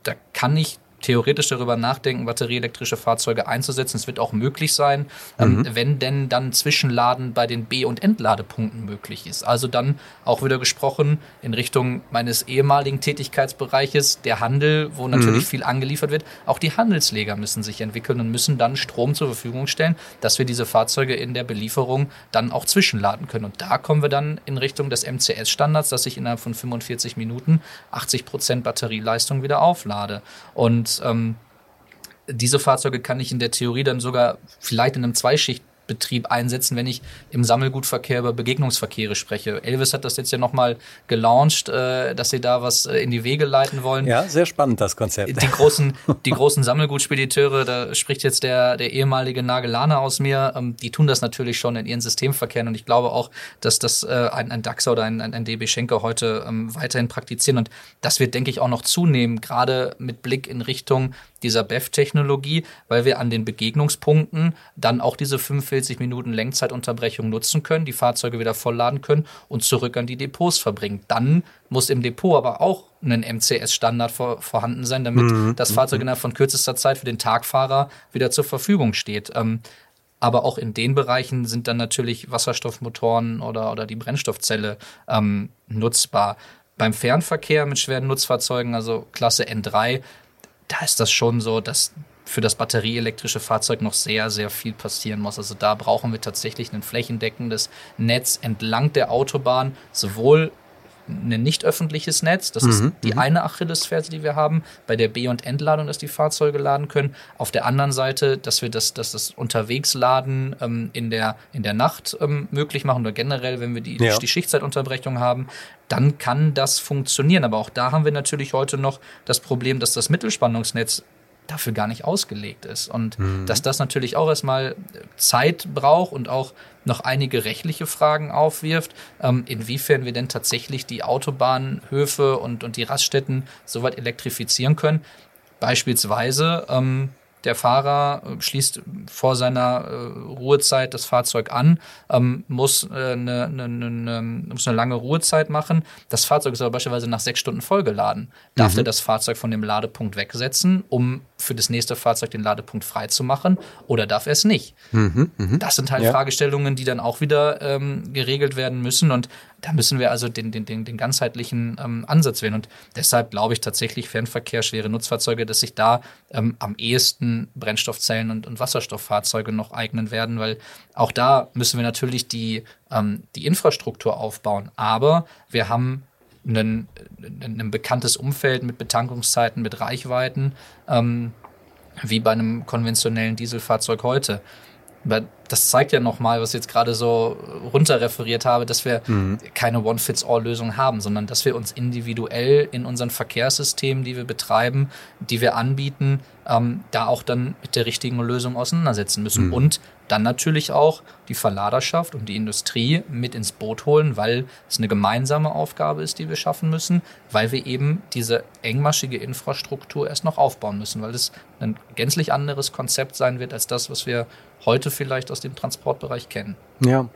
Da kann ich theoretisch darüber nachdenken, batterieelektrische Fahrzeuge einzusetzen. Es wird auch möglich sein, ähm, mhm. wenn denn dann Zwischenladen bei den B- und Entladepunkten möglich ist. Also dann auch wieder gesprochen in Richtung meines ehemaligen Tätigkeitsbereiches, der Handel, wo natürlich mhm. viel angeliefert wird. Auch die Handelsleger müssen sich entwickeln und müssen dann Strom zur Verfügung stellen, dass wir diese Fahrzeuge in der Belieferung dann auch zwischenladen können. Und da kommen wir dann in Richtung des MCS-Standards, dass ich innerhalb von 45 Minuten 80 Prozent Batterieleistung wieder auflade. Und ähm, diese Fahrzeuge kann ich in der Theorie dann sogar vielleicht in einem Zweischicht Betrieb einsetzen, wenn ich im Sammelgutverkehr über Begegnungsverkehre spreche. Elvis hat das jetzt ja nochmal gelauncht, äh, dass sie da was äh, in die Wege leiten wollen. Ja, sehr spannend, das Konzept. Die großen, die großen Sammelgutspediteure, da spricht jetzt der, der ehemalige Nagelaner aus mir, ähm, die tun das natürlich schon in ihren Systemverkehren und ich glaube auch, dass das äh, ein, ein DAXer oder ein, ein DB Schenker heute ähm, weiterhin praktizieren und das wird, denke ich, auch noch zunehmen, gerade mit Blick in Richtung dieser BEF-Technologie, weil wir an den Begegnungspunkten dann auch diese 45 Minuten Lenkzeitunterbrechung nutzen können, die Fahrzeuge wieder vollladen können und zurück an die Depots verbringen. Dann muss im Depot aber auch ein MCS-Standard vor, vorhanden sein, damit mhm. das Fahrzeug innerhalb von kürzester Zeit für den Tagfahrer wieder zur Verfügung steht. Ähm, aber auch in den Bereichen sind dann natürlich Wasserstoffmotoren oder, oder die Brennstoffzelle ähm, nutzbar. Beim Fernverkehr mit schweren Nutzfahrzeugen, also Klasse N3, da ist das schon so, dass für das batterieelektrische Fahrzeug noch sehr, sehr viel passieren muss. Also da brauchen wir tatsächlich ein flächendeckendes Netz entlang der Autobahn, sowohl ein nicht öffentliches Netz. Das mhm, ist die mhm. eine Achillesferse, die wir haben, bei der B- und Entladung, dass die Fahrzeuge laden können. Auf der anderen Seite, dass wir das, dass das Unterwegsladen ähm, in, der, in der Nacht ähm, möglich machen oder generell, wenn wir die, ja. die Schichtzeitunterbrechung haben, dann kann das funktionieren. Aber auch da haben wir natürlich heute noch das Problem, dass das Mittelspannungsnetz dafür gar nicht ausgelegt ist. Und mhm. dass das natürlich auch erstmal Zeit braucht und auch noch einige rechtliche Fragen aufwirft, ähm, inwiefern wir denn tatsächlich die Autobahnhöfe und, und die Raststätten soweit elektrifizieren können. Beispielsweise ähm, der Fahrer äh, schließt vor seiner äh, Ruhezeit das Fahrzeug an, ähm, muss, äh, eine, eine, eine, muss eine lange Ruhezeit machen. Das Fahrzeug ist aber beispielsweise nach sechs Stunden vollgeladen. Darf mhm. er das Fahrzeug von dem Ladepunkt wegsetzen, um für das nächste Fahrzeug den Ladepunkt freizumachen, oder darf er es nicht? Mhm, mh. Das sind halt ja. Fragestellungen, die dann auch wieder ähm, geregelt werden müssen. Und da müssen wir also den, den, den, den ganzheitlichen ähm, Ansatz wählen. Und deshalb glaube ich tatsächlich Fernverkehr, schwere Nutzfahrzeuge, dass sich da ähm, am ehesten Brennstoffzellen und, und Wasserstofffahrzeuge noch eignen werden, weil auch da müssen wir natürlich die, ähm, die Infrastruktur aufbauen. Aber wir haben ein, ein bekanntes Umfeld mit Betankungszeiten, mit Reichweiten, ähm, wie bei einem konventionellen Dieselfahrzeug heute. Aber das zeigt ja nochmal, was ich jetzt gerade so runterreferiert habe, dass wir mhm. keine One-Fits-All-Lösung haben, sondern dass wir uns individuell in unseren Verkehrssystemen, die wir betreiben, die wir anbieten, ähm, da auch dann mit der richtigen Lösung auseinandersetzen müssen. Mhm. Und dann natürlich auch die Verladerschaft und die Industrie mit ins Boot holen, weil es eine gemeinsame Aufgabe ist, die wir schaffen müssen, weil wir eben diese engmaschige Infrastruktur erst noch aufbauen müssen, weil es ein gänzlich anderes Konzept sein wird als das, was wir heute vielleicht aus dem Transportbereich kennen. Ja,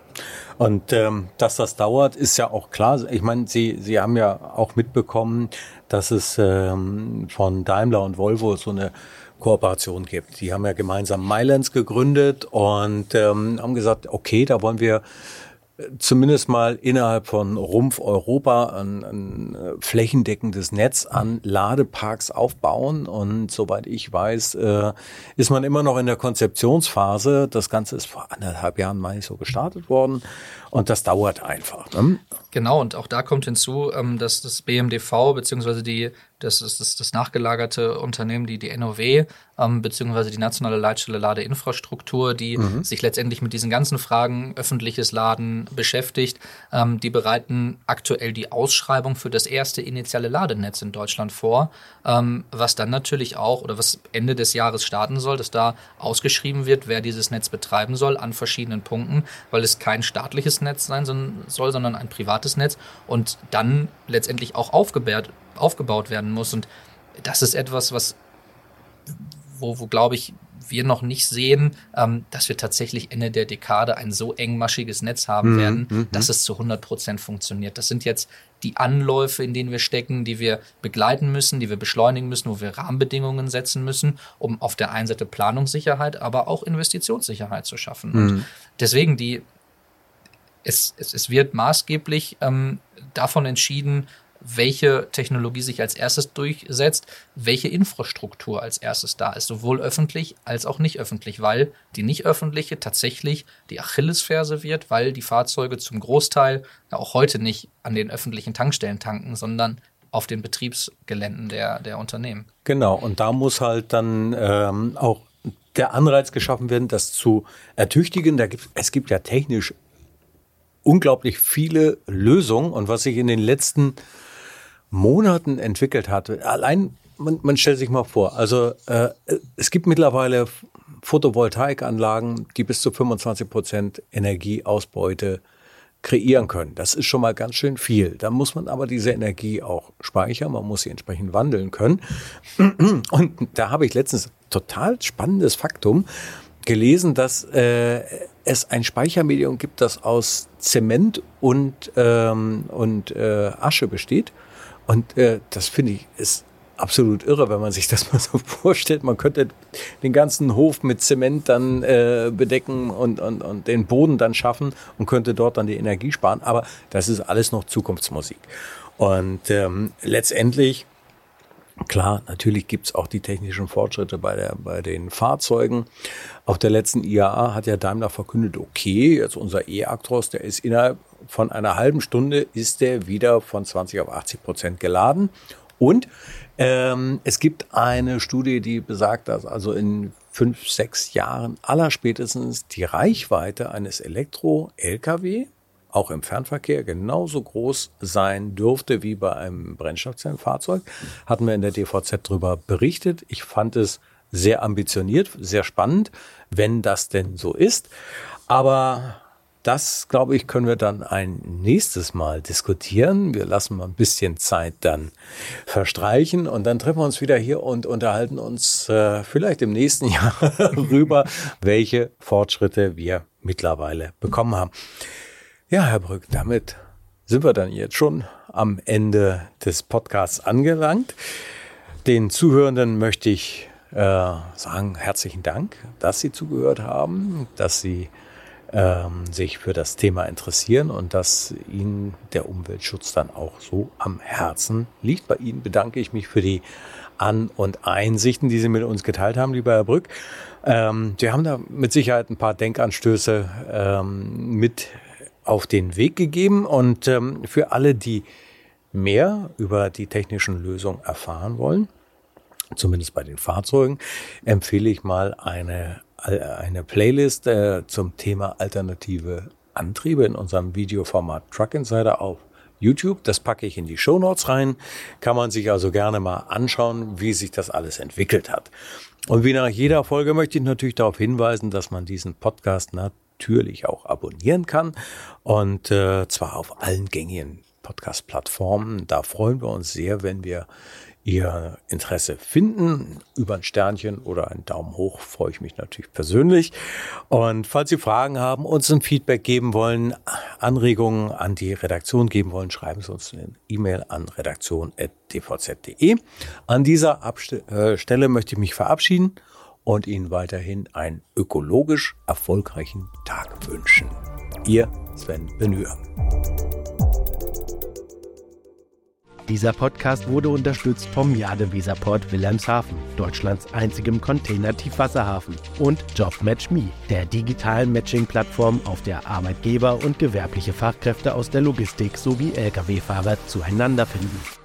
und ähm, dass das dauert, ist ja auch klar. Ich meine, Sie, Sie haben ja auch mitbekommen, dass es ähm, von Daimler und Volvo so eine Kooperation gibt. Die haben ja gemeinsam Mylands gegründet und ähm, haben gesagt, okay, da wollen wir zumindest mal innerhalb von Rumpf Europa ein, ein äh, flächendeckendes Netz an Ladeparks aufbauen. Und soweit ich weiß, äh, ist man immer noch in der Konzeptionsphase. Das Ganze ist vor anderthalb Jahren, meine ich, so gestartet worden. Und das dauert einfach. Ne? Genau, und auch da kommt hinzu, ähm, dass das BMDV beziehungsweise die das ist das, das nachgelagerte Unternehmen, die, die NOW, ähm, beziehungsweise die nationale Leitstelle Ladeinfrastruktur, die mhm. sich letztendlich mit diesen ganzen Fragen öffentliches Laden beschäftigt. Ähm, die bereiten aktuell die Ausschreibung für das erste initiale Ladenetz in Deutschland vor, ähm, was dann natürlich auch oder was Ende des Jahres starten soll, dass da ausgeschrieben wird, wer dieses Netz betreiben soll an verschiedenen Punkten, weil es kein staatliches Netz sein soll, sondern ein privates Netz und dann letztendlich auch aufgebaut aufgebaut werden muss. Und das ist etwas, was, wo, wo glaube ich, wir noch nicht sehen, ähm, dass wir tatsächlich Ende der Dekade ein so engmaschiges Netz haben mhm. werden, mhm. dass es zu 100 Prozent funktioniert. Das sind jetzt die Anläufe, in denen wir stecken, die wir begleiten müssen, die wir beschleunigen müssen, wo wir Rahmenbedingungen setzen müssen, um auf der einen Seite Planungssicherheit, aber auch Investitionssicherheit zu schaffen. Mhm. Und deswegen die, es, es, es wird maßgeblich ähm, davon entschieden, welche Technologie sich als erstes durchsetzt, welche Infrastruktur als erstes da ist, sowohl öffentlich als auch nicht öffentlich, weil die nicht öffentliche tatsächlich die Achillesferse wird, weil die Fahrzeuge zum Großteil ja auch heute nicht an den öffentlichen Tankstellen tanken, sondern auf den Betriebsgeländen der, der Unternehmen. Genau, und da muss halt dann ähm, auch der Anreiz geschaffen werden, das zu ertüchtigen. Da gibt, es gibt ja technisch unglaublich viele Lösungen und was sich in den letzten Monaten entwickelt hat. Allein, man, man stellt sich mal vor, also äh, es gibt mittlerweile Photovoltaikanlagen, die bis zu 25 Prozent Energieausbeute kreieren können. Das ist schon mal ganz schön viel. Da muss man aber diese Energie auch speichern, man muss sie entsprechend wandeln können. [CLEARS THROAT] Und da habe ich letztens total spannendes Faktum gelesen, dass äh, es ein Speichermedium gibt, das aus Zement und, ähm, und äh, Asche besteht. Und äh, das finde ich ist absolut irre, wenn man sich das [LAUGHS] mal so vorstellt. Man könnte den ganzen Hof mit Zement dann äh, bedecken und, und, und den Boden dann schaffen und könnte dort dann die Energie sparen. Aber das ist alles noch Zukunftsmusik. Und ähm, letztendlich Klar, natürlich gibt's auch die technischen Fortschritte bei, der, bei den Fahrzeugen. Auf der letzten IAA hat ja Daimler verkündet, okay, jetzt unser E-Actros, der ist innerhalb von einer halben Stunde ist der wieder von 20 auf 80 Prozent geladen. Und ähm, es gibt eine Studie, die besagt, dass also in fünf, sechs Jahren allerspätestens die Reichweite eines Elektro-Lkw auch im Fernverkehr genauso groß sein dürfte wie bei einem Brennstoffzellenfahrzeug. Hatten wir in der DVZ darüber berichtet. Ich fand es sehr ambitioniert, sehr spannend, wenn das denn so ist. Aber das, glaube ich, können wir dann ein nächstes Mal diskutieren. Wir lassen mal ein bisschen Zeit dann verstreichen und dann treffen wir uns wieder hier und unterhalten uns äh, vielleicht im nächsten [LAUGHS] Jahr darüber, welche Fortschritte wir mittlerweile bekommen haben. Ja, Herr Brück, damit sind wir dann jetzt schon am Ende des Podcasts angelangt. Den Zuhörenden möchte ich äh, sagen, herzlichen Dank, dass Sie zugehört haben, dass Sie ähm, sich für das Thema interessieren und dass Ihnen der Umweltschutz dann auch so am Herzen liegt. Bei Ihnen bedanke ich mich für die An- und Einsichten, die Sie mit uns geteilt haben, lieber Herr Brück. Ähm, wir haben da mit Sicherheit ein paar Denkanstöße ähm, mit auf den Weg gegeben. Und ähm, für alle, die mehr über die technischen Lösungen erfahren wollen, zumindest bei den Fahrzeugen, empfehle ich mal eine eine Playlist äh, zum Thema alternative Antriebe in unserem Videoformat Truck Insider auf YouTube. Das packe ich in die Show Notes rein. Kann man sich also gerne mal anschauen, wie sich das alles entwickelt hat. Und wie nach jeder Folge möchte ich natürlich darauf hinweisen, dass man diesen Podcast natürlich auch abonnieren kann. Und äh, zwar auf allen gängigen Podcast-Plattformen. Da freuen wir uns sehr, wenn wir Ihr Interesse finden. Über ein Sternchen oder einen Daumen hoch freue ich mich natürlich persönlich. Und falls Sie Fragen haben, uns ein Feedback geben wollen, Anregungen an die Redaktion geben wollen, schreiben Sie uns eine E-Mail an redaktion.dvz.de. An dieser Abste äh, Stelle möchte ich mich verabschieden und Ihnen weiterhin einen ökologisch erfolgreichen Tag wünschen. Ihr Sven Benür. Dieser Podcast wurde unterstützt vom Jadeweserport Wilhelmshaven, Deutschlands einzigem Container-Tiefwasserhafen, und JobMatchMe, der digitalen Matching-Plattform, auf der Arbeitgeber und gewerbliche Fachkräfte aus der Logistik sowie Lkw-Fahrer zueinander finden.